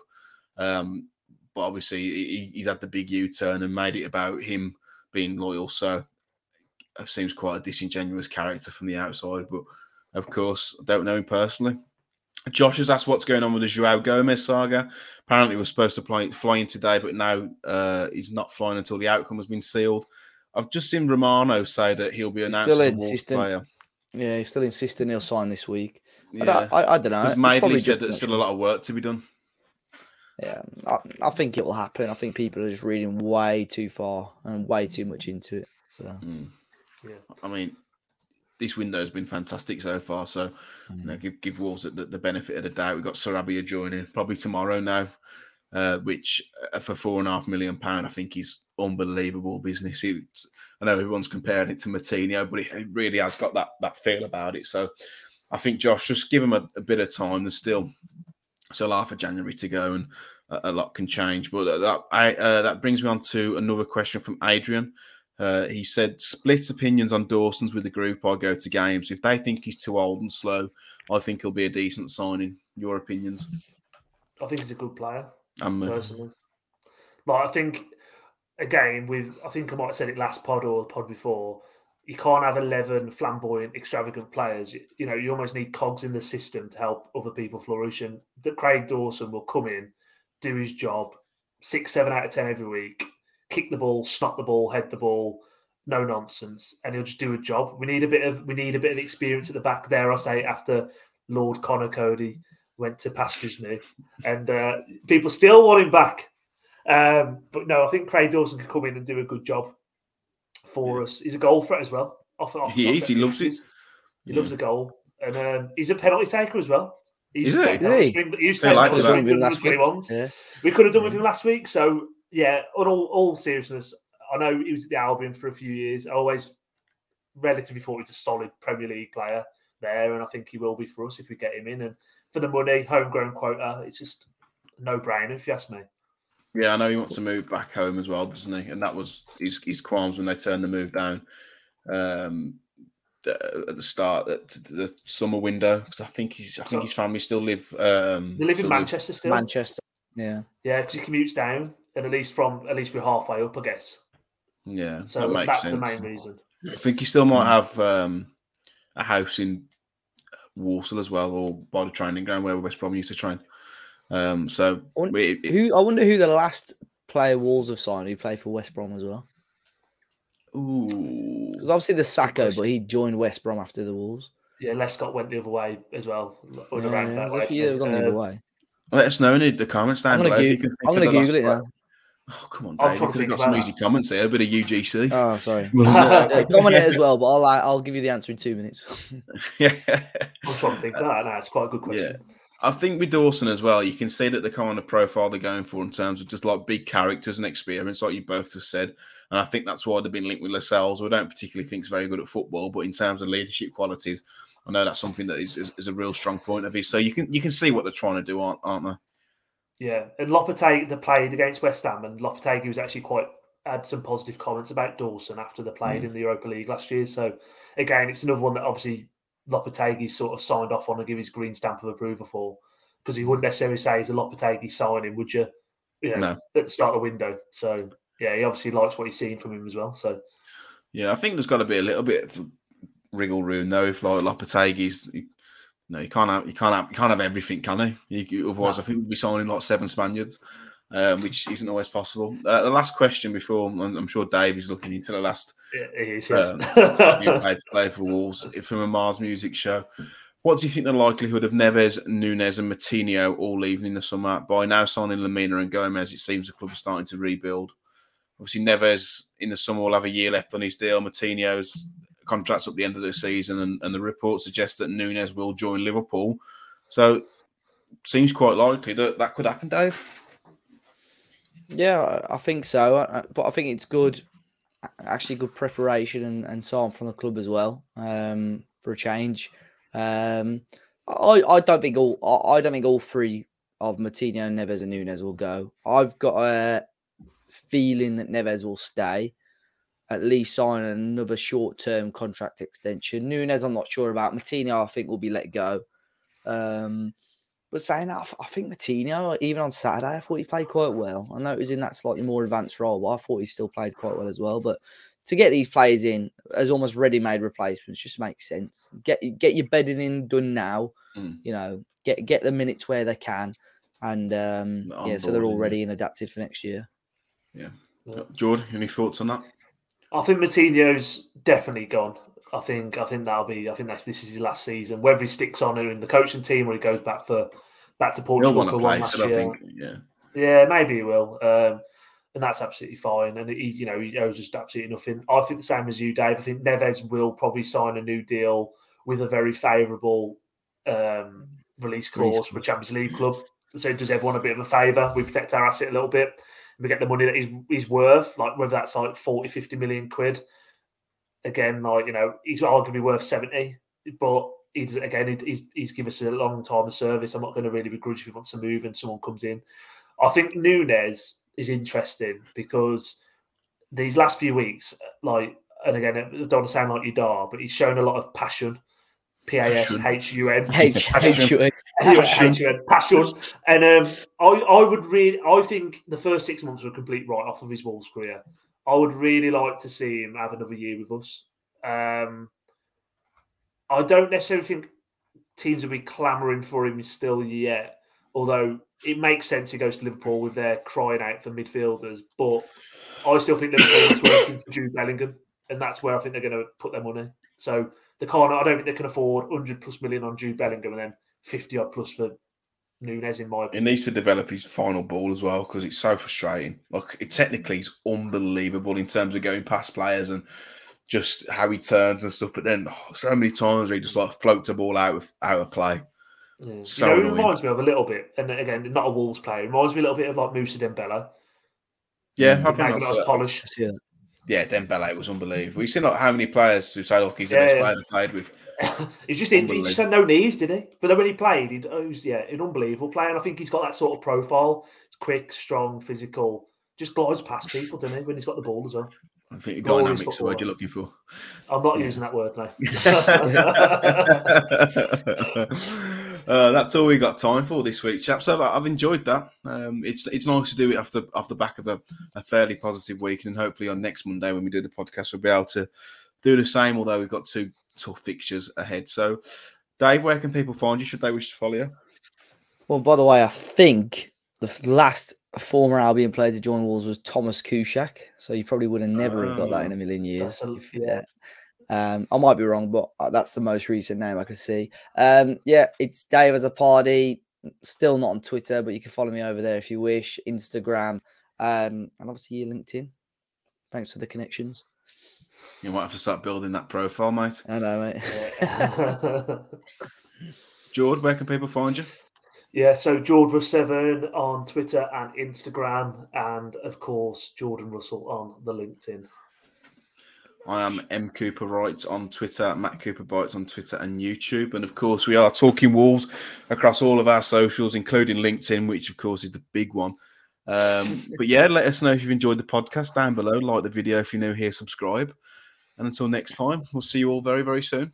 A: um, but obviously he, he's had the big U turn and made it about him being loyal. So it seems quite a disingenuous character from the outside, but of course, I don't know him personally. Josh has asked what's going on with the Joao Gomes saga. Apparently, we're supposed to fly, fly in today, but now uh, he's not flying until the outcome has been sealed. I've just seen Romano say that he'll be announced as a insisting, player.
B: Yeah, he's still insisting he'll sign this week. Yeah. I, I, I don't know.
A: Because Madeley said that there's still a lot of work to be done.
B: Yeah, I, I, think it will happen. I think people are just reading way too far and way too much into it. So, mm.
A: yeah. I mean, this window has been fantastic so far. So, mm. you know, mm. give give Wolves the, the, benefit of the doubt. We've got Sarabia joining probably tomorrow now, uh, which uh, for four and a half million pound, I think is unbelievable business. It's, I know everyone's comparing it to Moutinho, but it, really has got that that feel about it. So, I think Josh, just give him a, a bit of time. There's still still half of January to go, and a, a lot can change. But that I, uh, that brings me on to another question from Adrian. Uh, he said, split opinions on Dawson's with the group I go to games. If they think he's too old and slow, I think he'll be a decent signing. Your opinions?
C: I think he's a good player, I'm, uh, personally. Like, I think, again, with I think I might have said it last pod or pod before, you can't have 11 flamboyant, extravagant players. You, you know, you almost need cogs in the system to help other people flourish. And Craig Dawson will come in, do his job, six, seven out of 10 every week kick the ball, snot the ball, head the ball, no nonsense, and he'll just do a job. We need a bit of we need a bit of experience at the back there. I say after Lord Conor Coady went to pastures new, and uh, people still want him back. Um, but no, I think Craig Dawson could come in and do a good job for us. He's a goal threat as well.
A: Off, off, he is. He loves it.
C: He yeah. loves a goal, and um, he's a penalty taker as well.
A: He's is he? Is he?
C: He used to like last week. Yeah. We could have done with him last week. So yeah, on all, all seriousness, I know he was at the Albion for a few years. I always relatively thought he's a solid Premier League player there, and I think he will be for us if we get him in. And for the money, homegrown quota, it's just no brainer if you ask me.
A: Yeah, I know he wants to move back home as well, doesn't he? And that was his, his qualms when they turned the move down um, at the start, at the summer window. Because I think he's, I think his family still live. Um,
C: they live in Manchester
B: live.
C: still.
B: Manchester, yeah,
C: yeah, because he commutes down and at least from at least we're halfway up, I guess.
A: Yeah,
C: so that makes that's sense. the main reason.
A: I think you still might have um, a house in Walsall as well, or by the training ground where West Brom used to train. Um, so
B: I wonder, it, who I wonder who the last player Wolves have signed who played for West Brom as well.
A: Ooh,
B: because obviously the Sako, but he joined West Brom after the Wolves.
C: Yeah, Lescott went the other way as well. Yeah, around
B: that way. a few that have gone the other uh, way.
A: Let us know in the comments down
B: I'm gonna
A: below.
B: Go- I'm going to Google it now.
A: Oh, come on, Dave. You could have got some easy comments here, a bit of UGC. [laughs]
B: Oh, sorry. [laughs] uh, comment it as well, but I'll, I'll give you the answer in two minutes. [laughs]
A: yeah.
C: I'm trying to think that. No, it's quite a good question.
A: Yeah. I think with Dawson as well, you can see that the kind of profile they're going for in terms of just like big characters and experience, like you both have said. And I think that's why they've been linked with Lascelles, who I don't particularly think is very good at football, but in terms of leadership qualities, I know that's something that is, is, is a real strong point of his. So you can you can see what they're trying to do, aren't, aren't they?
C: Yeah, and Lopetegui played against West Ham, and Lopetegui was actually quite had some positive comments about Dawson after they played mm. in the Europa League last year. So again, it's another one that obviously Lopetegui sort of signed off on and give his green stamp of approval for, because he wouldn't necessarily say he's a Lopetegui signing, would you? You know, no. at the start of the window. So yeah, he obviously likes what he's seeing from him as well. So
A: yeah, I think there's got to be a little bit of wriggle room though. If like Lopetegui's no, you can't have you can't have you can't have everything, can he? You, otherwise, no. I think we'd be signing like seven Spaniards. um, which isn't always possible. Uh, the last question before I'm, sure Dave is looking into the last
C: yeah, um, [laughs]
A: you played to play for Wolves from a Mars Music show. What do you think the likelihood of Neves, Nunes, and Moutinho all leaving in the summer? By now signing Lemina and Gomes, it seems the club is starting to rebuild. Obviously, Neves in the summer will have a year left on his deal. Moutinho's contract's up the end of the season, and, and the report suggests that Nunes will join Liverpool. So, seems quite likely that that could happen, Dave.
B: Yeah, I think so. But I think it's good, actually, good preparation and, and so on from the club as well um, for a change. Um, I, I don't think all I, don't think all three of Moutinho, Neves, and Nunes will go. I've got a feeling that Neves will stay, at least sign another short term contract extension. Nunes, I'm not sure about. Moutinho, I think will be let go. Um, but saying that, I think Moutinho, even on Saturday, I thought he played quite well. I know it was in that slightly more advanced role, but I thought he still played quite well as well. But to get these players in as almost ready-made replacements just makes sense. Get get your bedding in done now. Mm. You know, get get the minutes where they can, and um, yeah, so they're all ready and adapted for next year.
A: Yeah, Jordan, any thoughts on that?
C: I think Moutinho's definitely gone. I think I think that'll be. I think that's this is his last season. Whether he sticks on in the coaching team or he goes back for back to Portugal for one last year. Think, yeah, yeah, maybe he will. Um, and that's absolutely fine. And he, you know, he owes just absolutely nothing. I think the same as you, Dave. I think Neves will probably sign a new deal with a very favourable um, release clause for a Champions League club. So does everyone a bit of a favour. We protect our asset a little bit. We get the money that he's, he's worth, like whether that's like 40, 50 million quid. Again, like, you know, he's arguably worth 70, but he's again, he's, he's given us a long time of service. I'm not going to really begrudge if he wants to move and someone comes in. I think Nunes is interesting because these last few weeks, like, and again, I don't want to sound like you dar, but he's shown a lot of passion. P A S H U N. [laughs] H U N. Passion. And um, I, I would really, I think the first six months were a complete write off of his Wolves career. I would really like to see him have another year with us. Um, I don't necessarily think teams will be clamouring for him still yet, although it makes sense he goes to Liverpool with their crying out for midfielders. But I still think Liverpool's working for Jude Bellingham, and that's where I think they're going to put their money. So they can't. I don't think they can afford 100 plus million on Jude Bellingham and then 50 odd plus for Nunes. In my opinion,
A: he needs to develop his final ball as well because it's so frustrating. Like it technically is unbelievable in terms of going past players and just how he turns and stuff. But then oh, so many times where he just like floats a ball out of out of play.
C: Yeah. So you know, it reminds me of a little bit, and again, not a Wolves player. It reminds me a little bit of like Mousa Dembele.
A: Yeah, I think
C: that's was polished.
A: Yeah. Yeah, Dembele was unbelievable. You see like how many players who say, "Look, he's the best yeah. player played with." [laughs]
C: he just he just had no knees, did he? But then when he played, oh, he was yeah, an unbelievable player. And I think he's got that sort of profile: quick, strong, physical. Just glides past people, doesn't he? When he's got the ball as well.
A: I think dynamics the word you're looking for.
C: I'm not yeah. using that word now. [laughs] [laughs]
A: uh, that's all we got time for this week, chaps. So I've enjoyed that. Um, it's it's nice to do it off the off the back of a, a, fairly positive week, and hopefully on next Monday when we do the podcast, we'll be able to do the same. Although we've got two tough fixtures ahead. So, Dave, where can people find you? Should they wish to follow you?
B: Well, by the way, I think the last former Albion player to join Wolves was Thomas Kuszczak. So you probably would have never oh, have got that in a million years. A, yeah. Um, I might be wrong, but uh, that's the most recent name I could see. Um, yeah, it's Dave as a party. Still not on Twitter, but you can follow me over there if you wish. Instagram, um, and obviously your LinkedIn. Thanks for the connections.
A: You might have to start building that profile, mate.
B: I know, mate. [laughs]
A: George, where can people find you?
C: Yeah, so Jordan Seven on Twitter and Instagram, and of course Jordan Russell on the LinkedIn.
A: I am M Cooper Wright on Twitter, Matt Cooper Bites on Twitter and YouTube, and of course we are talking Wolves across all of our socials, including LinkedIn, which of course is the big one. Um, [laughs] but yeah, let us know if you've enjoyed the podcast down below. Like the video if you're new here, subscribe, and until next time, we'll see you all very very soon.